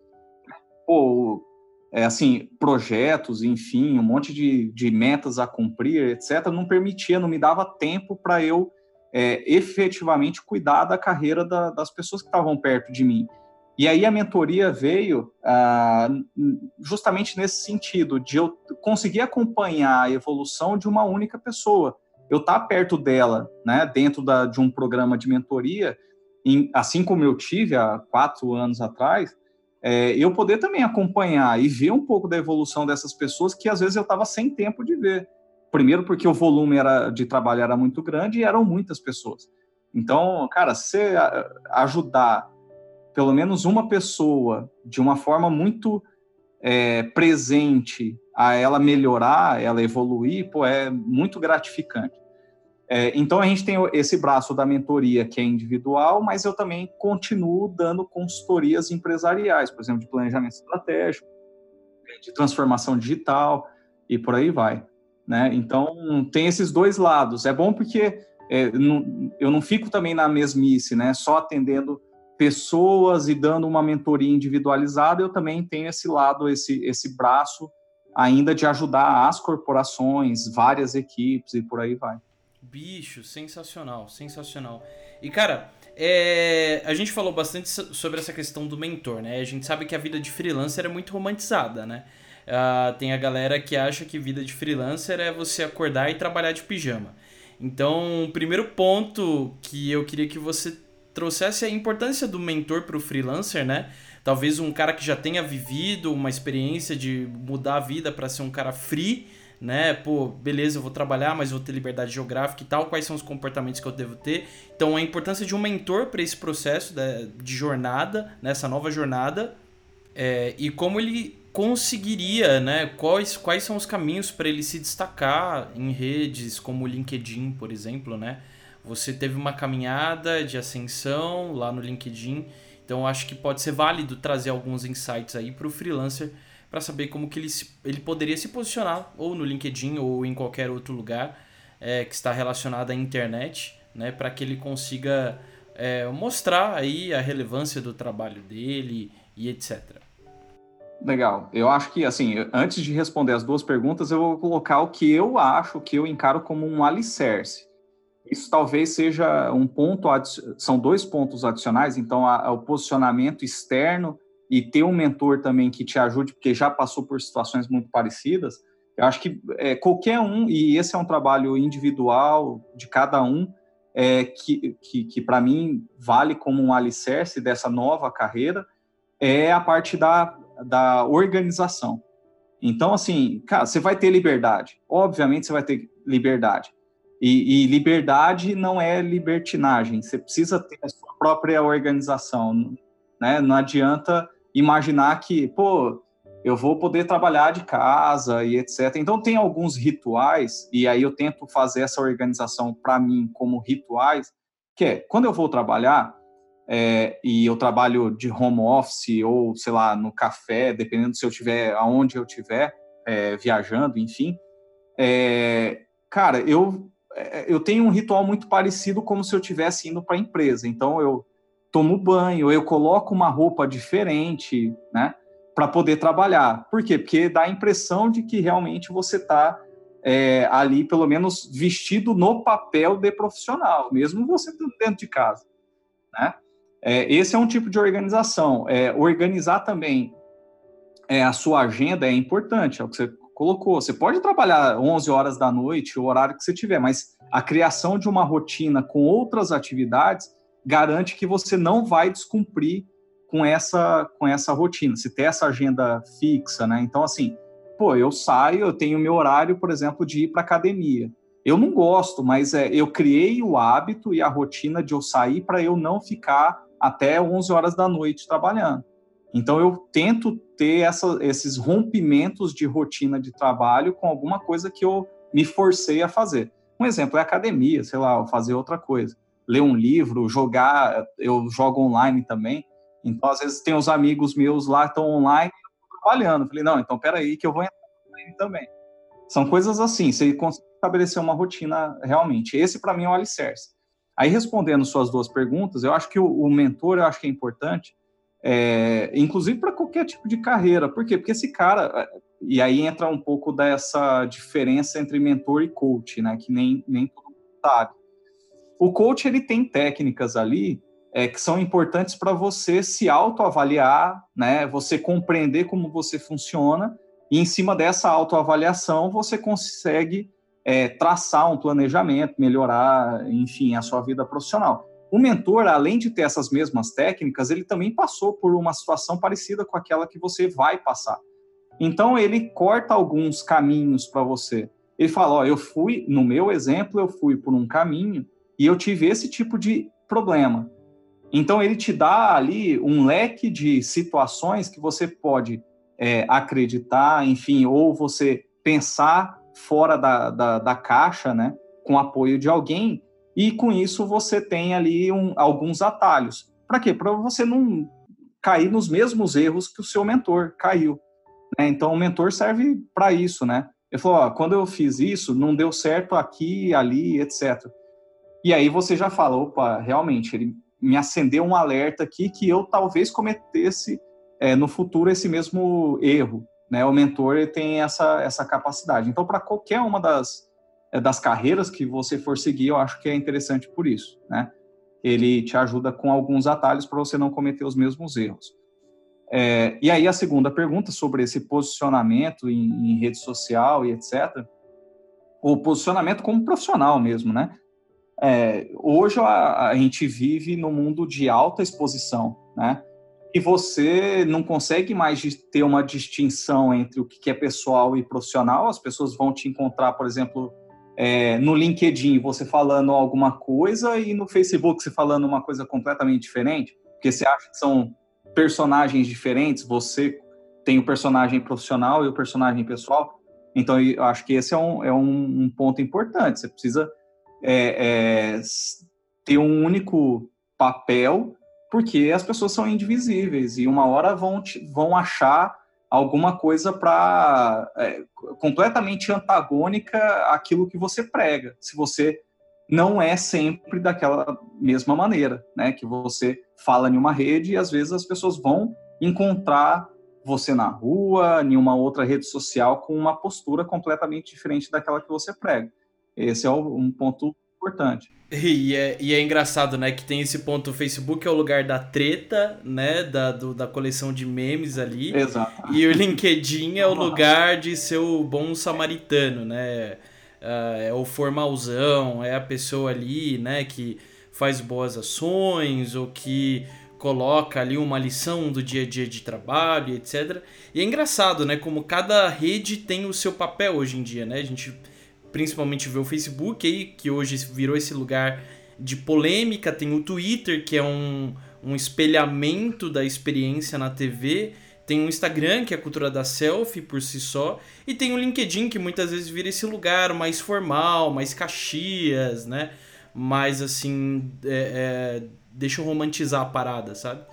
pô, é, assim, projetos, enfim, um monte de, de metas a cumprir, etc., não permitia, não me dava tempo para eu é, efetivamente cuidar da carreira da, das pessoas que estavam perto de mim. E aí a mentoria veio ah, justamente nesse sentido, de eu conseguir acompanhar a evolução de uma única pessoa. Eu estar tá perto dela, né, dentro da, de um programa de mentoria, em, assim como eu tive há quatro anos atrás, é, eu poder também acompanhar e ver um pouco da evolução dessas pessoas que às vezes eu estava sem tempo de ver. Primeiro porque o volume era, de trabalho era muito grande e eram muitas pessoas. Então, cara, se ajudar pelo menos uma pessoa de uma forma muito é, presente a ela melhorar, ela evoluir, pô, é muito gratificante. É, então a gente tem esse braço da mentoria que é individual, mas eu também continuo dando consultorias empresariais, por exemplo, de planejamento estratégico, de transformação digital e por aí vai. Né? Então tem esses dois lados. É bom porque é, não, eu não fico também na mesmice, né? Só atendendo pessoas e dando uma mentoria individualizada, eu também tenho esse lado, esse, esse braço ainda de ajudar as corporações, várias equipes e por aí vai. Bicho, sensacional, sensacional. E cara, é, a gente falou bastante sobre essa questão do mentor, né? A gente sabe que a vida de freelancer é muito romantizada, né? Uh, tem a galera que acha que vida de freelancer é você acordar e trabalhar de pijama. Então, o primeiro ponto que eu queria que você trouxesse é a importância do mentor para o freelancer, né? Talvez um cara que já tenha vivido uma experiência de mudar a vida para ser um cara free, né? Pô, beleza, eu vou trabalhar, mas vou ter liberdade geográfica e tal. Quais são os comportamentos que eu devo ter? Então, a importância de um mentor para esse processo de, jornada, nessa nova jornada, é, e como ele conseguiria, né? Quais, quais são os caminhos para ele se destacar em redes como o LinkedIn, por exemplo, né? Você teve uma caminhada de ascensão lá no LinkedIn, então acho que pode ser válido trazer alguns insights aí para o freelancer para saber como que ele, se, ele poderia se posicionar ou no LinkedIn ou em qualquer outro lugar é, que está relacionado à internet, né? Para que ele consiga é, mostrar aí a relevância do trabalho dele e etc. Legal. Eu acho que, assim, antes de responder as duas perguntas, eu vou colocar o que eu acho, que eu encaro como um alicerce. Isso talvez seja um ponto, são dois pontos adicionais, então, a, o posicionamento externo e ter um mentor também que te ajude, porque já passou por situações muito parecidas. Eu acho que é, qualquer um, e esse é um trabalho individual de cada um, é, que, que, que para mim vale como um alicerce dessa nova carreira, é a parte da da organização. Então, assim, cara, você vai ter liberdade. Obviamente, você vai ter liberdade. E, e, liberdade não é libertinagem. Você precisa ter a sua própria organização. Né? Não adianta imaginar que, pô, eu vou poder trabalhar de casa e etc. Então, tem alguns rituais, e aí eu tento fazer essa organização para mim como rituais, que é, quando eu vou trabalhar, é, e eu trabalho de home office ou, sei lá, no café, dependendo se eu tiver, aonde eu tiver, é, viajando, enfim, é, cara, eu, é, eu tenho um ritual muito parecido como se eu estivesse indo para a empresa. Então, eu tomo banho, eu coloco uma roupa diferente, né, para poder trabalhar. Por quê? Porque dá a impressão de que realmente você está é, ali, pelo menos, vestido no papel de profissional, mesmo você dentro de casa, né? É, esse é um tipo de organização. É, organizar também é, a sua agenda é importante, é o que você colocou. Você pode trabalhar 11 horas da noite, o horário que você tiver, mas a criação de uma rotina com outras atividades garante que você não vai descumprir com essa, com essa rotina. Se tem essa agenda fixa, né? Então, assim, pô, eu saio, eu tenho meu horário, por exemplo, de ir para academia. Eu não gosto, mas é, eu criei o hábito e a rotina de eu sair para eu não ficar até 11 horas da noite trabalhando. Então eu tento ter essa, esses rompimentos de rotina de trabalho com alguma coisa que eu me forcei a fazer. Um exemplo é academia, sei lá, fazer outra coisa, ler um livro, jogar, eu jogo online também. Então às vezes tem uns amigos meus lá estão online trabalhando. falei, não, então peraí que eu vou entrar online também. São coisas assim, você consegue estabelecer uma rotina realmente. Esse para mim é o alicerce. Aí, respondendo suas duas perguntas, eu acho que o, o mentor, eu acho que é importante, é, inclusive para qualquer tipo de carreira. Por quê? Porque esse cara, e aí entra um pouco dessa diferença entre mentor e coach, né? Que nem, nem todo mundo sabe. O coach, ele tem técnicas ali é, que são importantes para você se autoavaliar, né? Você compreender como você funciona e em cima dessa autoavaliação você consegue é, traçar um planejamento, melhorar, enfim, a sua vida profissional. O mentor, além de ter essas mesmas técnicas, ele também passou por uma situação parecida com aquela que você vai passar. Então, ele corta alguns caminhos para você. Ele fala: Ó, eu fui, no meu exemplo, eu fui por um caminho e eu tive esse tipo de problema. Então, ele te dá ali um leque de situações que você pode é, acreditar, enfim, ou você pensar fora da, da, da caixa, né, com apoio de alguém, e com isso você tem ali um, alguns atalhos. Para quê? Para você não cair nos mesmos erros que o seu mentor caiu. Né? Então, o mentor serve para isso, né? Ele falou, ó, quando eu fiz isso, não deu certo aqui, ali, etc. E aí você já fala, opa, realmente, ele me acendeu um alerta aqui que eu talvez cometesse é, no futuro esse mesmo erro. Né? O mentor tem essa, essa capacidade. Então, para qualquer uma das, é, das carreiras que você for seguir, eu acho que é interessante por isso. Né? Ele te ajuda com alguns atalhos para você não cometer os mesmos erros. É, e aí, a segunda pergunta sobre esse posicionamento em, em rede social e etc. O posicionamento como profissional mesmo, né? É, hoje a, a, gente vive no mundo de alta exposição, né? e você não consegue mais ter uma distinção entre o que é pessoal e profissional. As pessoas vão te encontrar, por exemplo, é, no LinkedIn você falando alguma coisa e no Facebook você falando uma coisa completamente diferente, porque você acha que são personagens diferentes, você tem o personagem profissional e o personagem pessoal. Então, eu acho que esse é um, é um, um ponto importante. Você precisa é, é, ter um único papel, porque as pessoas são indivisíveis e uma hora vão, vão achar alguma coisa para é, completamente antagônica àquilo que você prega, se você não é sempre daquela mesma maneira, né? Que você fala em uma rede e às vezes as pessoas vão encontrar você na rua, em uma outra rede social com uma postura completamente diferente daquela que você prega. Esse é um ponto importante. E é, e é engraçado, né, que tem esse ponto, o Facebook é o lugar da treta, né, da, do, da coleção de memes ali. Exato. E o LinkedIn é o lugar de ser o bom samaritano, né, uh, é o formalzão, é a pessoa ali, né, que faz boas ações ou que coloca ali uma lição do dia a dia de trabalho, etc. E é engraçado, né, como cada rede tem o seu papel hoje em dia, né, a gente principalmente vê o Facebook aí, que hoje virou esse lugar de polêmica, tem o Twitter, que é um, um espelhamento da experiência na TV, tem o Instagram, que é a cultura da selfie por si só, e tem o LinkedIn, que muitas vezes vira esse lugar mais formal, mais caxias, né? Mais assim, é, é, deixa eu romantizar a parada, sabe?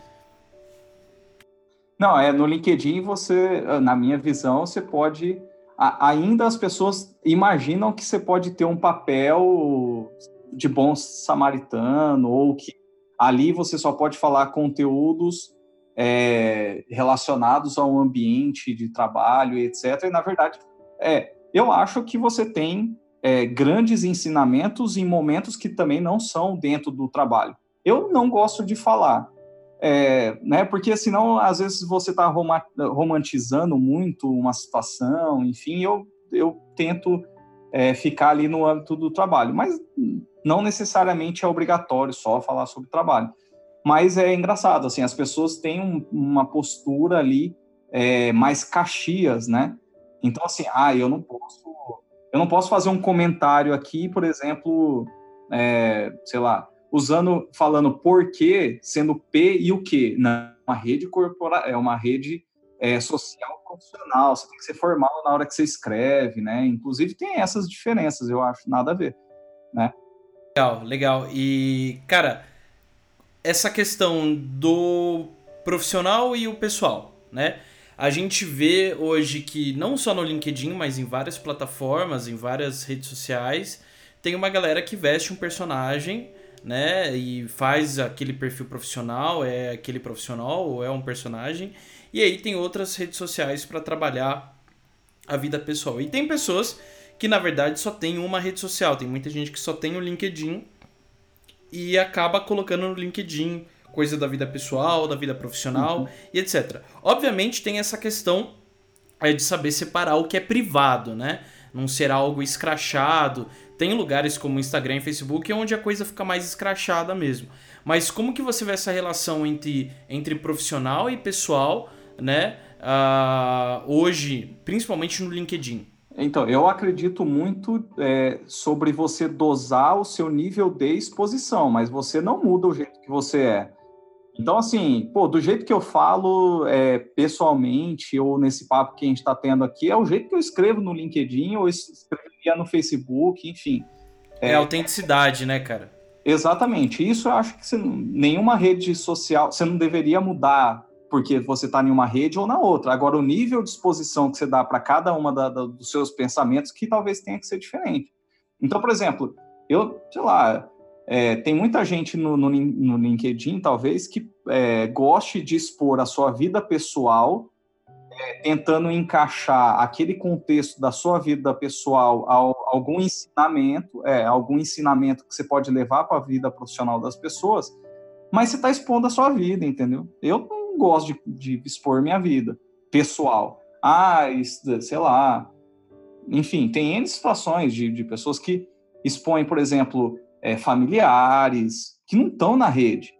Não, é no LinkedIn você, na minha visão, você pode ainda as pessoas imaginam que você pode ter um papel de bom samaritano ou que ali você só pode falar conteúdos é, relacionados ao ambiente de trabalho, etc. E na verdade, é, eu acho que você tem é, grandes ensinamentos em momentos que também não são dentro do trabalho. Eu não gosto de falar, é, né? Porque senão, às vezes, você está romantizando muito uma situação, enfim, eu, eu tento é, ficar ali no âmbito do trabalho, mas não necessariamente é obrigatório só falar sobre trabalho. Mas é engraçado, assim, as pessoas têm um, uma postura ali é, mais caxias, né? Então, assim, ah, eu não posso, eu não posso fazer um comentário aqui, por exemplo, é, sei lá, usando, falando porquê, sendo P e o que. Não, uma rede corporativa, é uma rede é, social profissional, você tem que ser formal na hora que você escreve, né? Inclusive tem essas diferenças, eu acho, nada a ver, né? Legal, legal. E, cara, essa questão do profissional e o pessoal, né? A gente vê hoje que não só no LinkedIn, mas em várias plataformas, em várias redes sociais, tem uma galera que veste um personagem né? E faz aquele perfil profissional, é aquele profissional ou é um personagem. E aí tem outras redes sociais para trabalhar a vida pessoal. E tem pessoas que na verdade só tem uma rede social. Tem muita gente que só tem o LinkedIn e acaba colocando no LinkedIn coisa da vida pessoal, da vida profissional uhum. e etc. Obviamente tem essa questão é, de saber separar o que é privado, né? Não ser algo escrachado, tem lugares como Instagram e Facebook onde a coisa fica mais escrachada mesmo. Mas como que você vê essa relação entre, entre profissional e pessoal, né? Uh, hoje, principalmente no LinkedIn? Então, eu acredito muito é, sobre você dosar o seu nível de exposição, mas você não muda o jeito que você é. Então, assim, pô, do jeito que eu falo é, pessoalmente ou nesse papo que a gente está tendo aqui, é o jeito que eu escrevo no LinkedIn ou escreveria no Facebook, enfim. É, é autenticidade, né, cara? Exatamente. Isso eu acho que você, nenhuma rede social, você não deveria mudar porque você está em uma rede ou na outra. Agora, o nível de exposição que você dá para cada uma da, da, dos seus pensamentos que talvez tenha que ser diferente. Então, por exemplo, eu, sei lá, é, tem muita gente no, no, no LinkedIn, talvez, que é, goste de expor a sua vida pessoal, é, tentando encaixar aquele contexto da sua vida pessoal a, algum ensinamento, é, algum ensinamento que você pode levar para a vida profissional das pessoas, mas você está expondo a sua vida, entendeu? Eu não gosto de, de expor minha vida pessoal. Ah, sei lá. Enfim, tem N situações de, de pessoas que expõem, por exemplo, é, familiares que não estão na rede.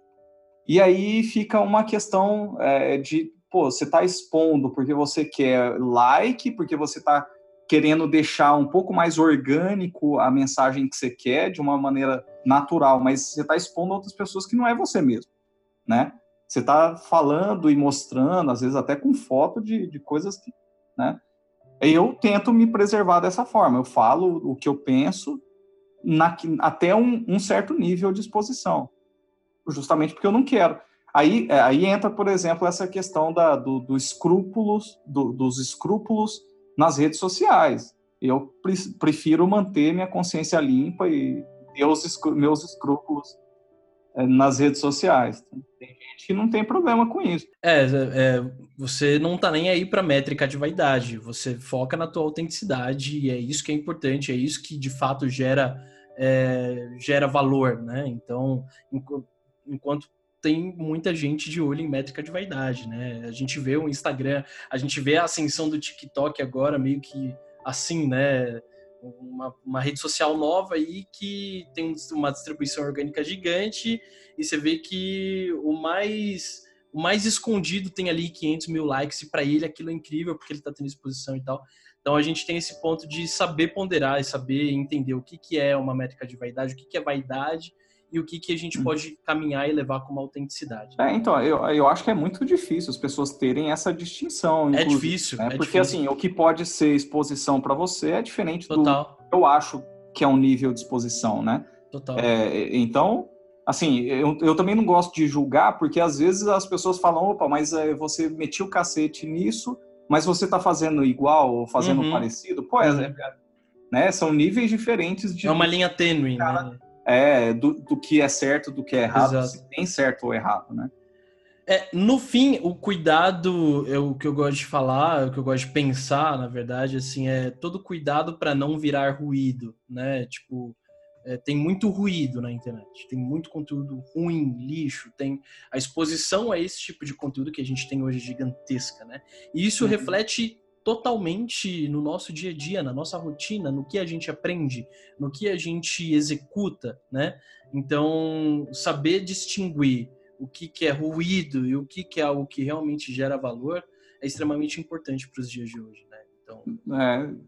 E aí fica uma questão é, de, pô, você está expondo porque você quer like, porque você está querendo deixar um pouco mais orgânico a mensagem que você quer, de uma maneira natural, mas você está expondo outras pessoas que não é você mesmo, né? Você está falando e mostrando, às vezes até com foto de, de coisas que, né? Eu tento me preservar dessa forma. Eu falo o que eu penso na, até um, um, certo nível de exposição, justamente porque eu não quero. Aí, é, aí entra, por exemplo, essa questão da, do, do escrúpulos, do, dos escrúpulos nas redes sociais. Eu prefiro manter minha consciência limpa e os, meus escrúpulos nas redes sociais. Tem gente que não tem problema com isso. É, é você não tá nem aí para métrica de vaidade. Você foca na tua autenticidade e é isso que é importante. É isso que de fato gera é, gera valor, né? Então, enquanto tem muita gente de olho em métrica de vaidade, né? A gente vê o Instagram, a gente vê a ascensão do TikTok agora meio que assim, né? Uma, uma rede social nova aí que tem uma distribuição orgânica gigante e você vê que o mais o mais escondido tem ali 500 mil likes e para ele aquilo é incrível porque ele está tendo exposição e tal. Então a gente tem esse ponto de saber ponderar e saber entender o que, que é uma métrica de vaidade, o que, que é vaidade e o que, que a gente hum. pode caminhar e levar como autenticidade. É, então, eu, eu acho que é muito difícil as pessoas terem essa distinção. É difícil. Né? É Porque, difícil. assim, o que pode ser exposição para você é diferente Total. do eu acho que é um nível de exposição, né? Total. É, então, assim, eu, eu também não gosto de julgar, porque às vezes as pessoas falam, opa, mas é, você metiu o cacete nisso, mas você está fazendo igual ou fazendo uhum. parecido. Pô, é, uhum. né? São níveis diferentes de. É uma linha tênue, né? É, do, do, que é certo, do que é errado, Exato. se tem certo ou errado, né? É, no fim, o cuidado, é o que eu gosto de falar, o que eu gosto de pensar, na verdade, assim, é todo cuidado para não virar ruído, né? Tipo, é, tem muito ruído na internet, tem muito conteúdo ruim, lixo, tem a exposição a esse tipo de conteúdo que a gente tem hoje gigantesca, né? E isso uhum. reflete totalmente no nosso dia a dia, na nossa rotina, no que a gente aprende, no que a gente executa, né? Então, saber distinguir o que, que é ruído e o que, que é algo que realmente gera valor é extremamente importante para os dias de hoje, né? Então...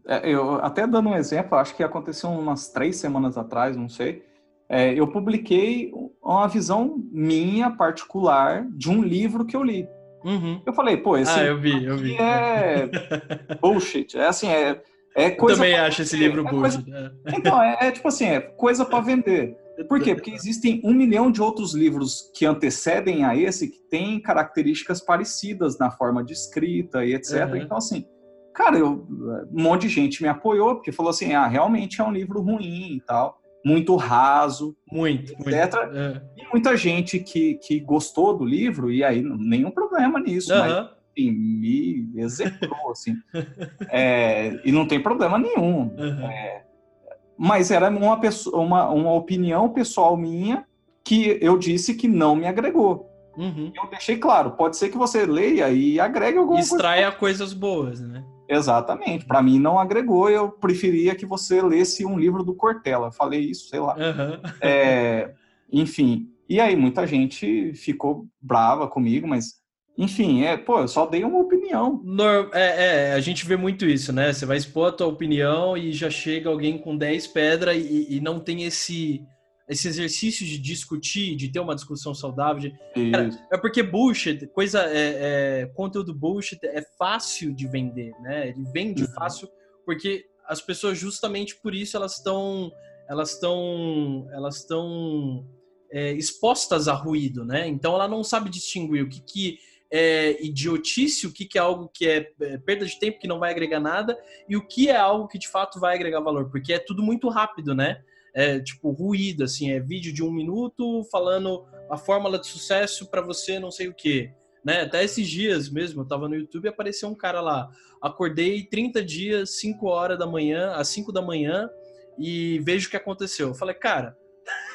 É, é, eu até dando um exemplo, acho que aconteceu umas três semanas atrás, não sei. É, eu publiquei uma visão minha particular de um livro que eu li. Uhum. Eu falei, pô, esse ah, eu vi, eu vi. é bullshit. É assim, é, é coisa. Eu também acho esse livro é bullshit. Coisa... É. Então, é, é, tipo assim, é coisa para vender. Por quê? Porque existem um milhão de outros livros que antecedem a esse que têm características parecidas na forma de escrita e etc. Uhum. Então, assim, cara, eu, um monte de gente me apoiou, porque falou assim: ah, realmente é um livro ruim e tal muito raso, muito, etc. Muito, é. E muita gente que, que gostou do livro, e aí nenhum problema nisso, uhum. mas enfim, me execrou, assim. é, e não tem problema nenhum. Uhum. É, mas era uma, pessoa, uma, uma opinião pessoal minha que eu disse que não me agregou. Uhum. Eu deixei claro, pode ser que você leia e agregue alguma Extraia coisa. coisas boas, né? Exatamente. Para mim não agregou, eu preferia que você lesse um livro do Cortella. Eu falei isso, sei lá. Uhum. É, enfim. E aí muita gente ficou brava comigo, mas enfim, é, pô, eu só dei uma opinião. é, é, a gente vê muito isso, né? Você vai expor a tua opinião e já chega alguém com 10 pedras e, e não tem esse esse exercício de discutir, de ter uma discussão saudável. De... Cara, é porque bullshit, coisa, é, é, conteúdo bullshit é fácil de vender, né? Ele vende uhum. fácil porque as pessoas justamente por isso elas estão elas estão elas estão é, expostas a ruído, né? Então ela não sabe distinguir o que, que é idiotice, o que, que é algo que é, é perda de tempo, que não vai agregar nada, e o que é algo que de fato vai agregar valor, porque é tudo muito rápido, né? É, tipo, ruído, assim, é vídeo de um minuto falando a fórmula de sucesso para você não sei o que. Né? Até esses dias mesmo, eu tava no YouTube e apareceu um cara lá. Acordei 30 dias, 5 horas da manhã, às 5 da manhã, e vejo o que aconteceu. Eu falei, cara.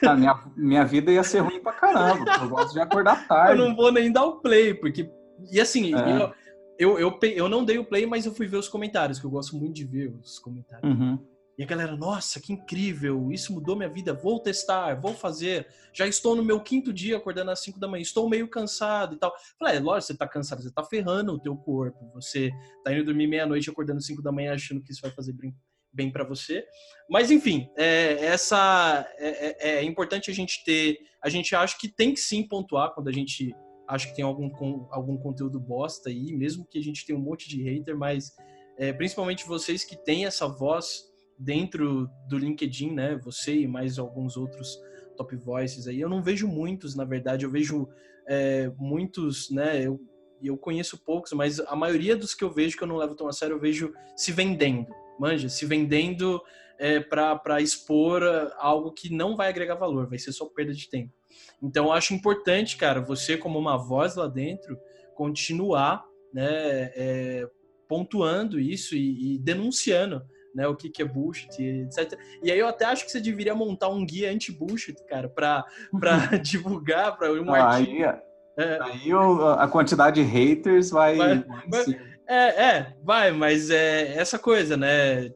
Ah, minha, minha vida ia ser ruim pra caramba. Eu gosto de acordar tarde. Eu não vou nem dar o play, porque. E assim, é. eu, eu, eu, eu não dei o play, mas eu fui ver os comentários, que eu gosto muito de ver os comentários. Uhum. E a galera, nossa, que incrível, isso mudou minha vida, vou testar, vou fazer. Já estou no meu quinto dia acordando às 5 da manhã, estou meio cansado e tal. Falei, é lógico, você tá cansado, você tá ferrando o teu corpo. Você tá indo dormir meia-noite acordando às 5 da manhã achando que isso vai fazer bem, bem para você. Mas enfim, é, essa é, é, é, importante a gente ter. A gente acha que tem que sim pontuar quando a gente acha que tem algum, algum conteúdo bosta aí, mesmo que a gente tenha um monte de hater, mas é, principalmente vocês que têm essa voz dentro do LinkedIn, né? Você e mais alguns outros top voices aí. Eu não vejo muitos, na verdade, eu vejo é, muitos, né? Eu, eu conheço poucos, mas a maioria dos que eu vejo que eu não levo tão a sério, eu vejo se vendendo, manja, se vendendo é, para expor algo que não vai agregar valor, vai ser só perda de tempo. Então, eu acho importante, cara, você como uma voz lá dentro, continuar, né, é, pontuando isso e, e denunciando né? O que, que é bullshit, etc. E aí eu até acho que você deveria montar um guia anti-bullshit, cara, para divulgar para um ah, artigo. Aí, é, aí a quantidade de haters vai. vai, vai é, é, vai, mas é essa coisa, né? É,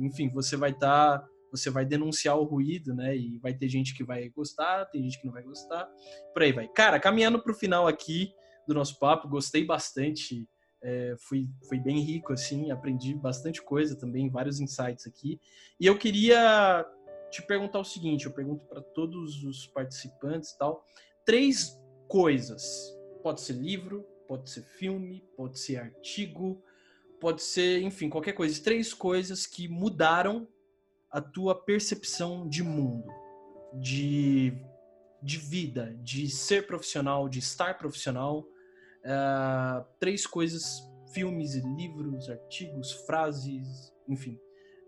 enfim, você vai estar. Tá, você vai denunciar o ruído, né? E vai ter gente que vai gostar, tem gente que não vai gostar. Por aí vai. Cara, caminhando para o final aqui do nosso papo, gostei bastante é, fui, fui bem rico, assim, aprendi bastante coisa também, vários insights aqui. E eu queria te perguntar o seguinte, eu pergunto para todos os participantes e tal, três coisas. Pode ser livro, pode ser filme, pode ser artigo, pode ser, enfim, qualquer coisa. Três coisas que mudaram a tua percepção de mundo, de, de vida, de ser profissional, de estar profissional, uh, três coisas, filmes, livros, artigos, frases, enfim,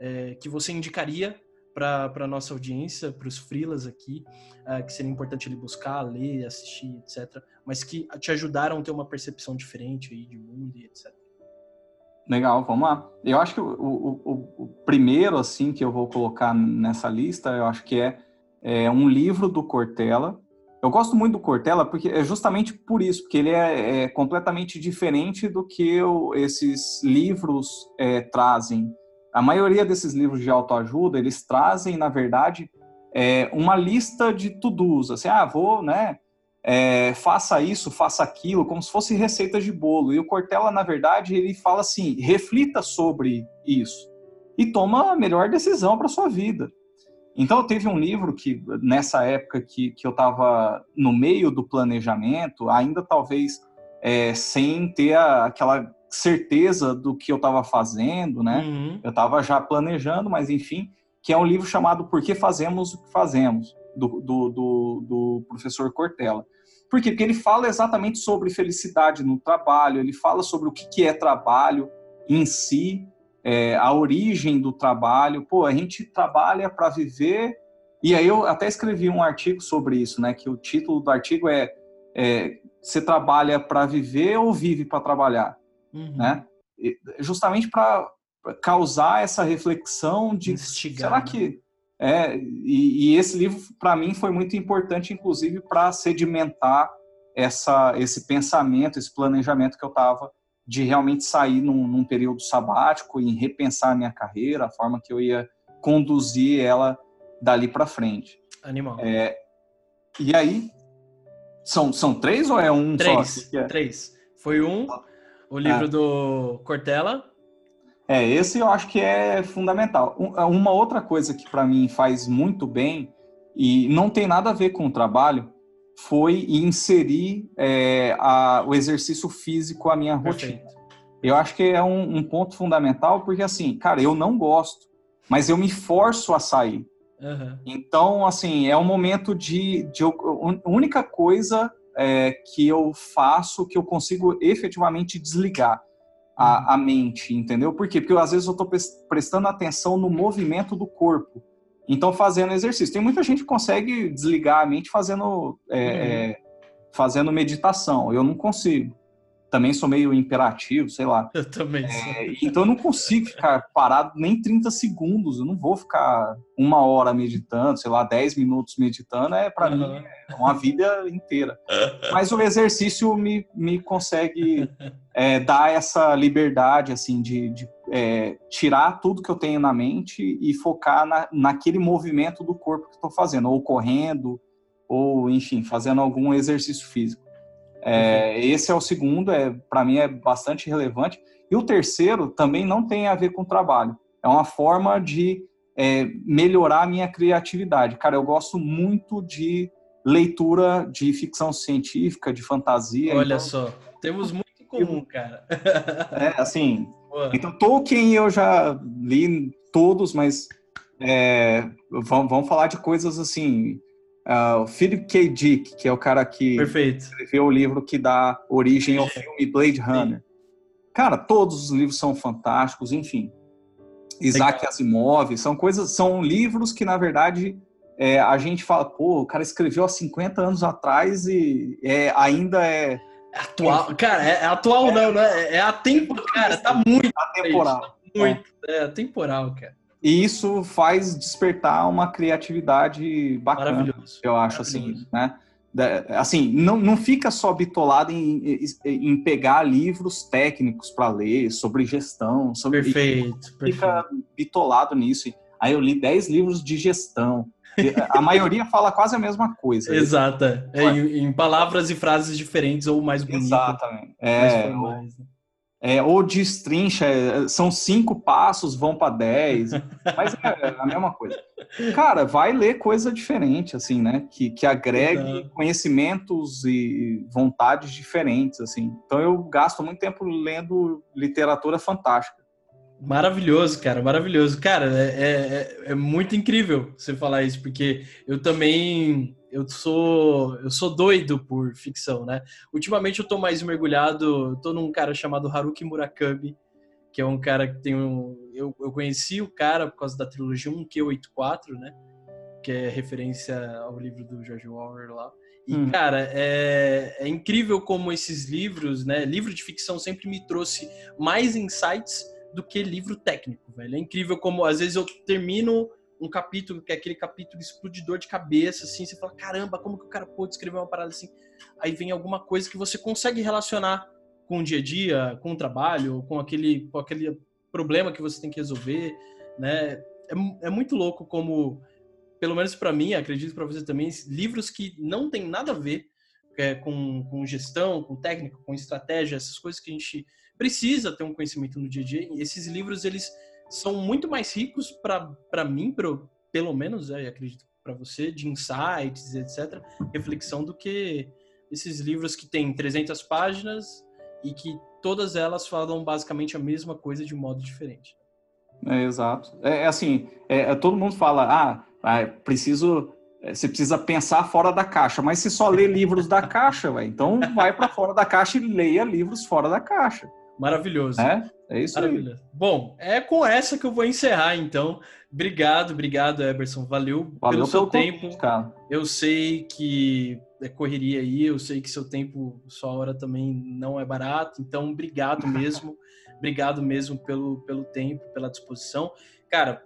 é, que você indicaria para a nossa audiência, para os freelas aqui, uh, que seria importante ele buscar, ler, assistir, etc., mas que te ajudaram a ter uma percepção diferente aí de mundo e etc. Legal, vamos lá. Eu acho que o, o, o, primeiro, assim, que eu vou colocar nessa lista, eu acho que é, é um livro do Cortella, eu gosto muito do Cortella porque é justamente por isso, porque ele é, é completamente diferente do que esses livros é, trazem. A maioria desses livros de autoajuda, eles trazem, na verdade, é, uma lista de to-dos, assim, ah, vou, né, é, faça isso, faça aquilo, como se fosse receitas de bolo. E o Cortella, na verdade, ele fala assim, reflita sobre isso e toma a melhor decisão para sua vida. Então, eu teve um livro que, nessa época que, que eu estava no meio do planejamento, ainda talvez é, sem ter a, aquela certeza do que eu estava fazendo, né? Uhum. Eu estava já planejando, mas enfim, que é um livro chamado Por que Fazemos o que Fazemos, do, do, do, do professor Cortella. Por quê? Porque ele fala exatamente sobre felicidade no trabalho, ele fala sobre o que, que é trabalho em si, é, a origem do trabalho. Pô, a gente trabalha para viver. E aí eu até escrevi um artigo sobre isso, né? Que o título do artigo é, é Você trabalha para viver ou vive para trabalhar? Uhum. Né? E, justamente para causar essa reflexão de Instigar, será né? que é e, e esse livro para mim foi muito importante inclusive para sedimentar essa esse pensamento esse planejamento que eu estava de realmente sair num, num período sabático e repensar a minha carreira, a forma que eu ia conduzir ela dali para frente. Animal. É, e aí, são, são três ou é um três, só? É? Três. Foi um, o livro é. do Cortella. É, esse eu acho que é fundamental. Uma outra coisa que para mim faz muito bem, e não tem nada a ver com o trabalho, foi inserir é, a, o exercício físico à minha rotina. Eu acho que é um, um, ponto fundamental, porque assim, cara, eu não gosto, mas eu me forço a sair. Uhum. Então, assim, é um momento de. de a única coisa é, que eu faço que eu consigo efetivamente desligar a, uhum. a mente, entendeu? Por quê? Porque eu, às vezes eu estou prestando atenção no movimento do corpo. Então, fazendo exercício. Tem muita gente que consegue desligar a mente fazendo, é, uhum. é, fazendo meditação. Eu não consigo. Também sou meio imperativo, sei lá. Eu também é, Então, eu não consigo ficar parado nem 30 segundos. Eu não vou ficar uma hora meditando, sei lá, 10 minutos meditando. É, para uhum. mim, é uma vida inteira. Mas o exercício me, me consegue é, dar essa liberdade, assim, de, de é, tirar tudo que eu tenho na mente e focar na, naquele movimento do corpo que estou fazendo, ou correndo, ou enfim, fazendo algum exercício físico. É, esse é o segundo, é para mim é bastante relevante. E o terceiro também não tem a ver com trabalho. É uma forma de é, melhorar a minha criatividade. Cara, eu gosto muito de leitura de ficção científica, de fantasia. Olha então... só, temos muito em comum, cara. é, assim. Boa. Então, Tolkien eu já li todos, mas é, vamos, vamos falar de coisas assim. Uh, o Philip K. Dick, que é o cara que Perfeito. escreveu o livro que dá origem ao filme Blade Runner. Sim. Cara, todos os livros são fantásticos, enfim. Isaac Legal. Asimov, são coisas, são livros que, na verdade, é, a gente fala, pô, o cara escreveu há 50 anos atrás e é, ainda é. é atual, cara, é, atual é, não, né? É atemporal, cara, tá muito. Atemporal. Tá muito, é atemporal, cara. E isso faz despertar uma criatividade bacana, eu acho, assim, né? Assim, não, não fica só bitolado em, em pegar livros técnicos para ler sobre gestão, sobre perfeito, fica perfeito. bitolado nisso. Aí eu li 10 livros de gestão. A maioria fala quase a mesma coisa. Exata. É, em, em, palavras e frases diferentes ou mais bonitas. Exatamente. É, mais é, ou destrincha, é, são cinco passos, vão para dez, mas é a mesma coisa. Cara, vai ler coisa diferente, assim, né? Que, que agregue Exato. conhecimentos e vontades diferentes, assim. Então eu gasto muito tempo lendo literatura fantástica. Maravilhoso, cara, maravilhoso. Cara, é, é, é, muito incrível você falar isso, porque eu também eu sou eu sou doido por ficção, né? Ultimamente eu tô mais mergulhado, tô num cara chamado Haruki Murakami, que é um cara que tem um eu, eu conheci o cara por causa da trilogia 1Q84, né? Que é referência ao livro do George Orwell lá. E, hum. cara, é, é incrível como esses livros, né? Livro de ficção sempre me trouxe mais insights do que livro técnico, velho. É incrível como às vezes eu termino um capítulo, que é aquele capítulo explodidor de cabeça, assim, você fala, caramba, como que o cara pôde escrever uma parada assim? Aí vem alguma coisa que você consegue relacionar com o dia a dia, com o trabalho, com aquele, com aquele problema que você tem que resolver, né? É, é muito louco como, pelo menos para mim, acredito para você também, livros que não tem nada a ver é, com, com gestão, com técnica, com estratégia, essas coisas que a gente precisa ter um conhecimento no dia a dia. Esses livros, eles são muito mais ricos para mim, pro, pelo menos, é, acredito para você, de insights, etc., reflexão, do que esses livros que têm 300 páginas e que todas elas falam basicamente a mesma coisa de um modo diferente. É, exato. É, é assim, é, é todo mundo fala, ah, ah preciso é, você precisa pensar fora da caixa, mas se só lê livros da caixa, véio, então vai para fora da caixa e leia livros fora da caixa. Maravilhoso. É, é isso Maravilhoso. Aí. Bom, é com essa que eu vou encerrar, então. Obrigado, obrigado, Eberson. Valeu, Valeu pelo seu tempo. Convite, cara. Eu sei que é correria aí, eu sei que seu tempo, sua hora também não é barato, então obrigado mesmo. obrigado mesmo pelo, pelo tempo, pela disposição. Cara,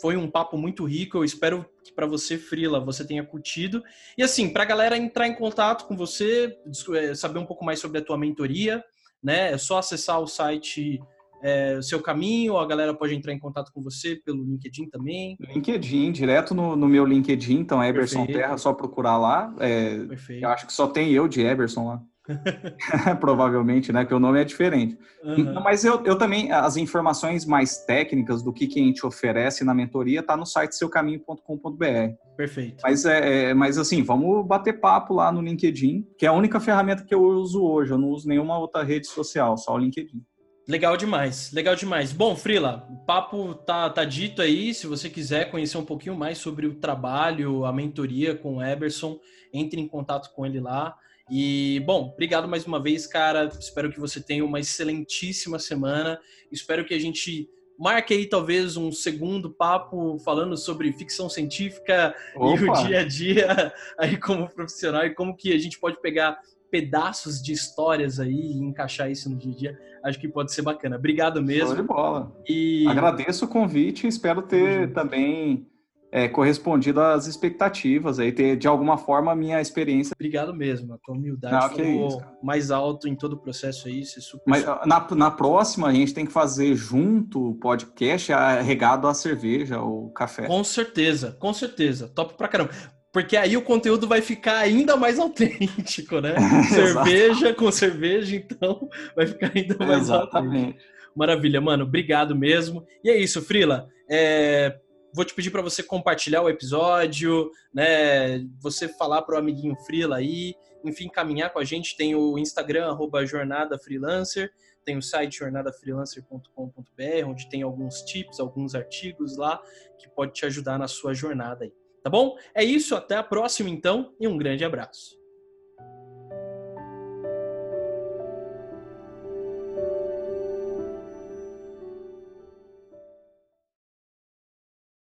foi um papo muito rico. Eu espero que para você, Frila, você tenha curtido. E assim, para a galera entrar em contato com você, é, saber um pouco mais sobre a tua mentoria, né? É só acessar o site é, Seu Caminho, a galera pode entrar em contato com você pelo LinkedIn também. LinkedIn, direto no, no meu LinkedIn, então Eberson Perfeito. Terra, só procurar lá. É, eu acho que só tem eu de Eberson lá. Provavelmente, né? Que o nome é diferente. Uhum. Mas eu, eu também, as informações mais técnicas do que, que a gente oferece na mentoria tá no site seucaminho.com.br. Perfeito. Mas, é, é, mas assim, vamos bater papo lá no LinkedIn, que é a única ferramenta que eu uso hoje. Eu não uso nenhuma outra rede social, só o LinkedIn. Legal demais, legal demais. Bom, Frila, o papo tá, tá dito aí. Se você quiser conhecer um pouquinho mais sobre o trabalho, a mentoria com o Eberson, entre em contato com ele lá. E, bom, obrigado mais uma vez, cara. Espero que você tenha uma excelentíssima semana. Espero que a gente marque aí talvez um segundo papo falando sobre ficção científica Opa. e o dia a dia aí como profissional e como que a gente pode pegar pedaços de histórias aí e encaixar isso no dia a dia. Acho que pode ser bacana. Obrigado mesmo. Show de bola. E agradeço o convite, espero ter também é, correspondido às expectativas, aí ter de alguma forma a minha experiência. Obrigado mesmo, a tua humildade Não, ficou é mais alto em todo o processo aí. Super... Mas na, na próxima a gente tem que fazer junto o podcast regado à cerveja ou café. Com certeza, com certeza. Top pra caramba. Porque aí o conteúdo vai ficar ainda mais autêntico, né? cerveja com cerveja, então vai ficar ainda mais Exatamente. autêntico. Maravilha, mano. Obrigado mesmo. E é isso, Frila. É, vou te pedir para você compartilhar o episódio, né? Você falar para o amiguinho Frila aí, enfim, caminhar com a gente. Tem o Instagram, arroba Jornada Freelancer, tem o site jornadafreelancer.com.br, onde tem alguns tips, alguns artigos lá que pode te ajudar na sua jornada aí. Tá bom? É isso, até a próxima então e um grande abraço.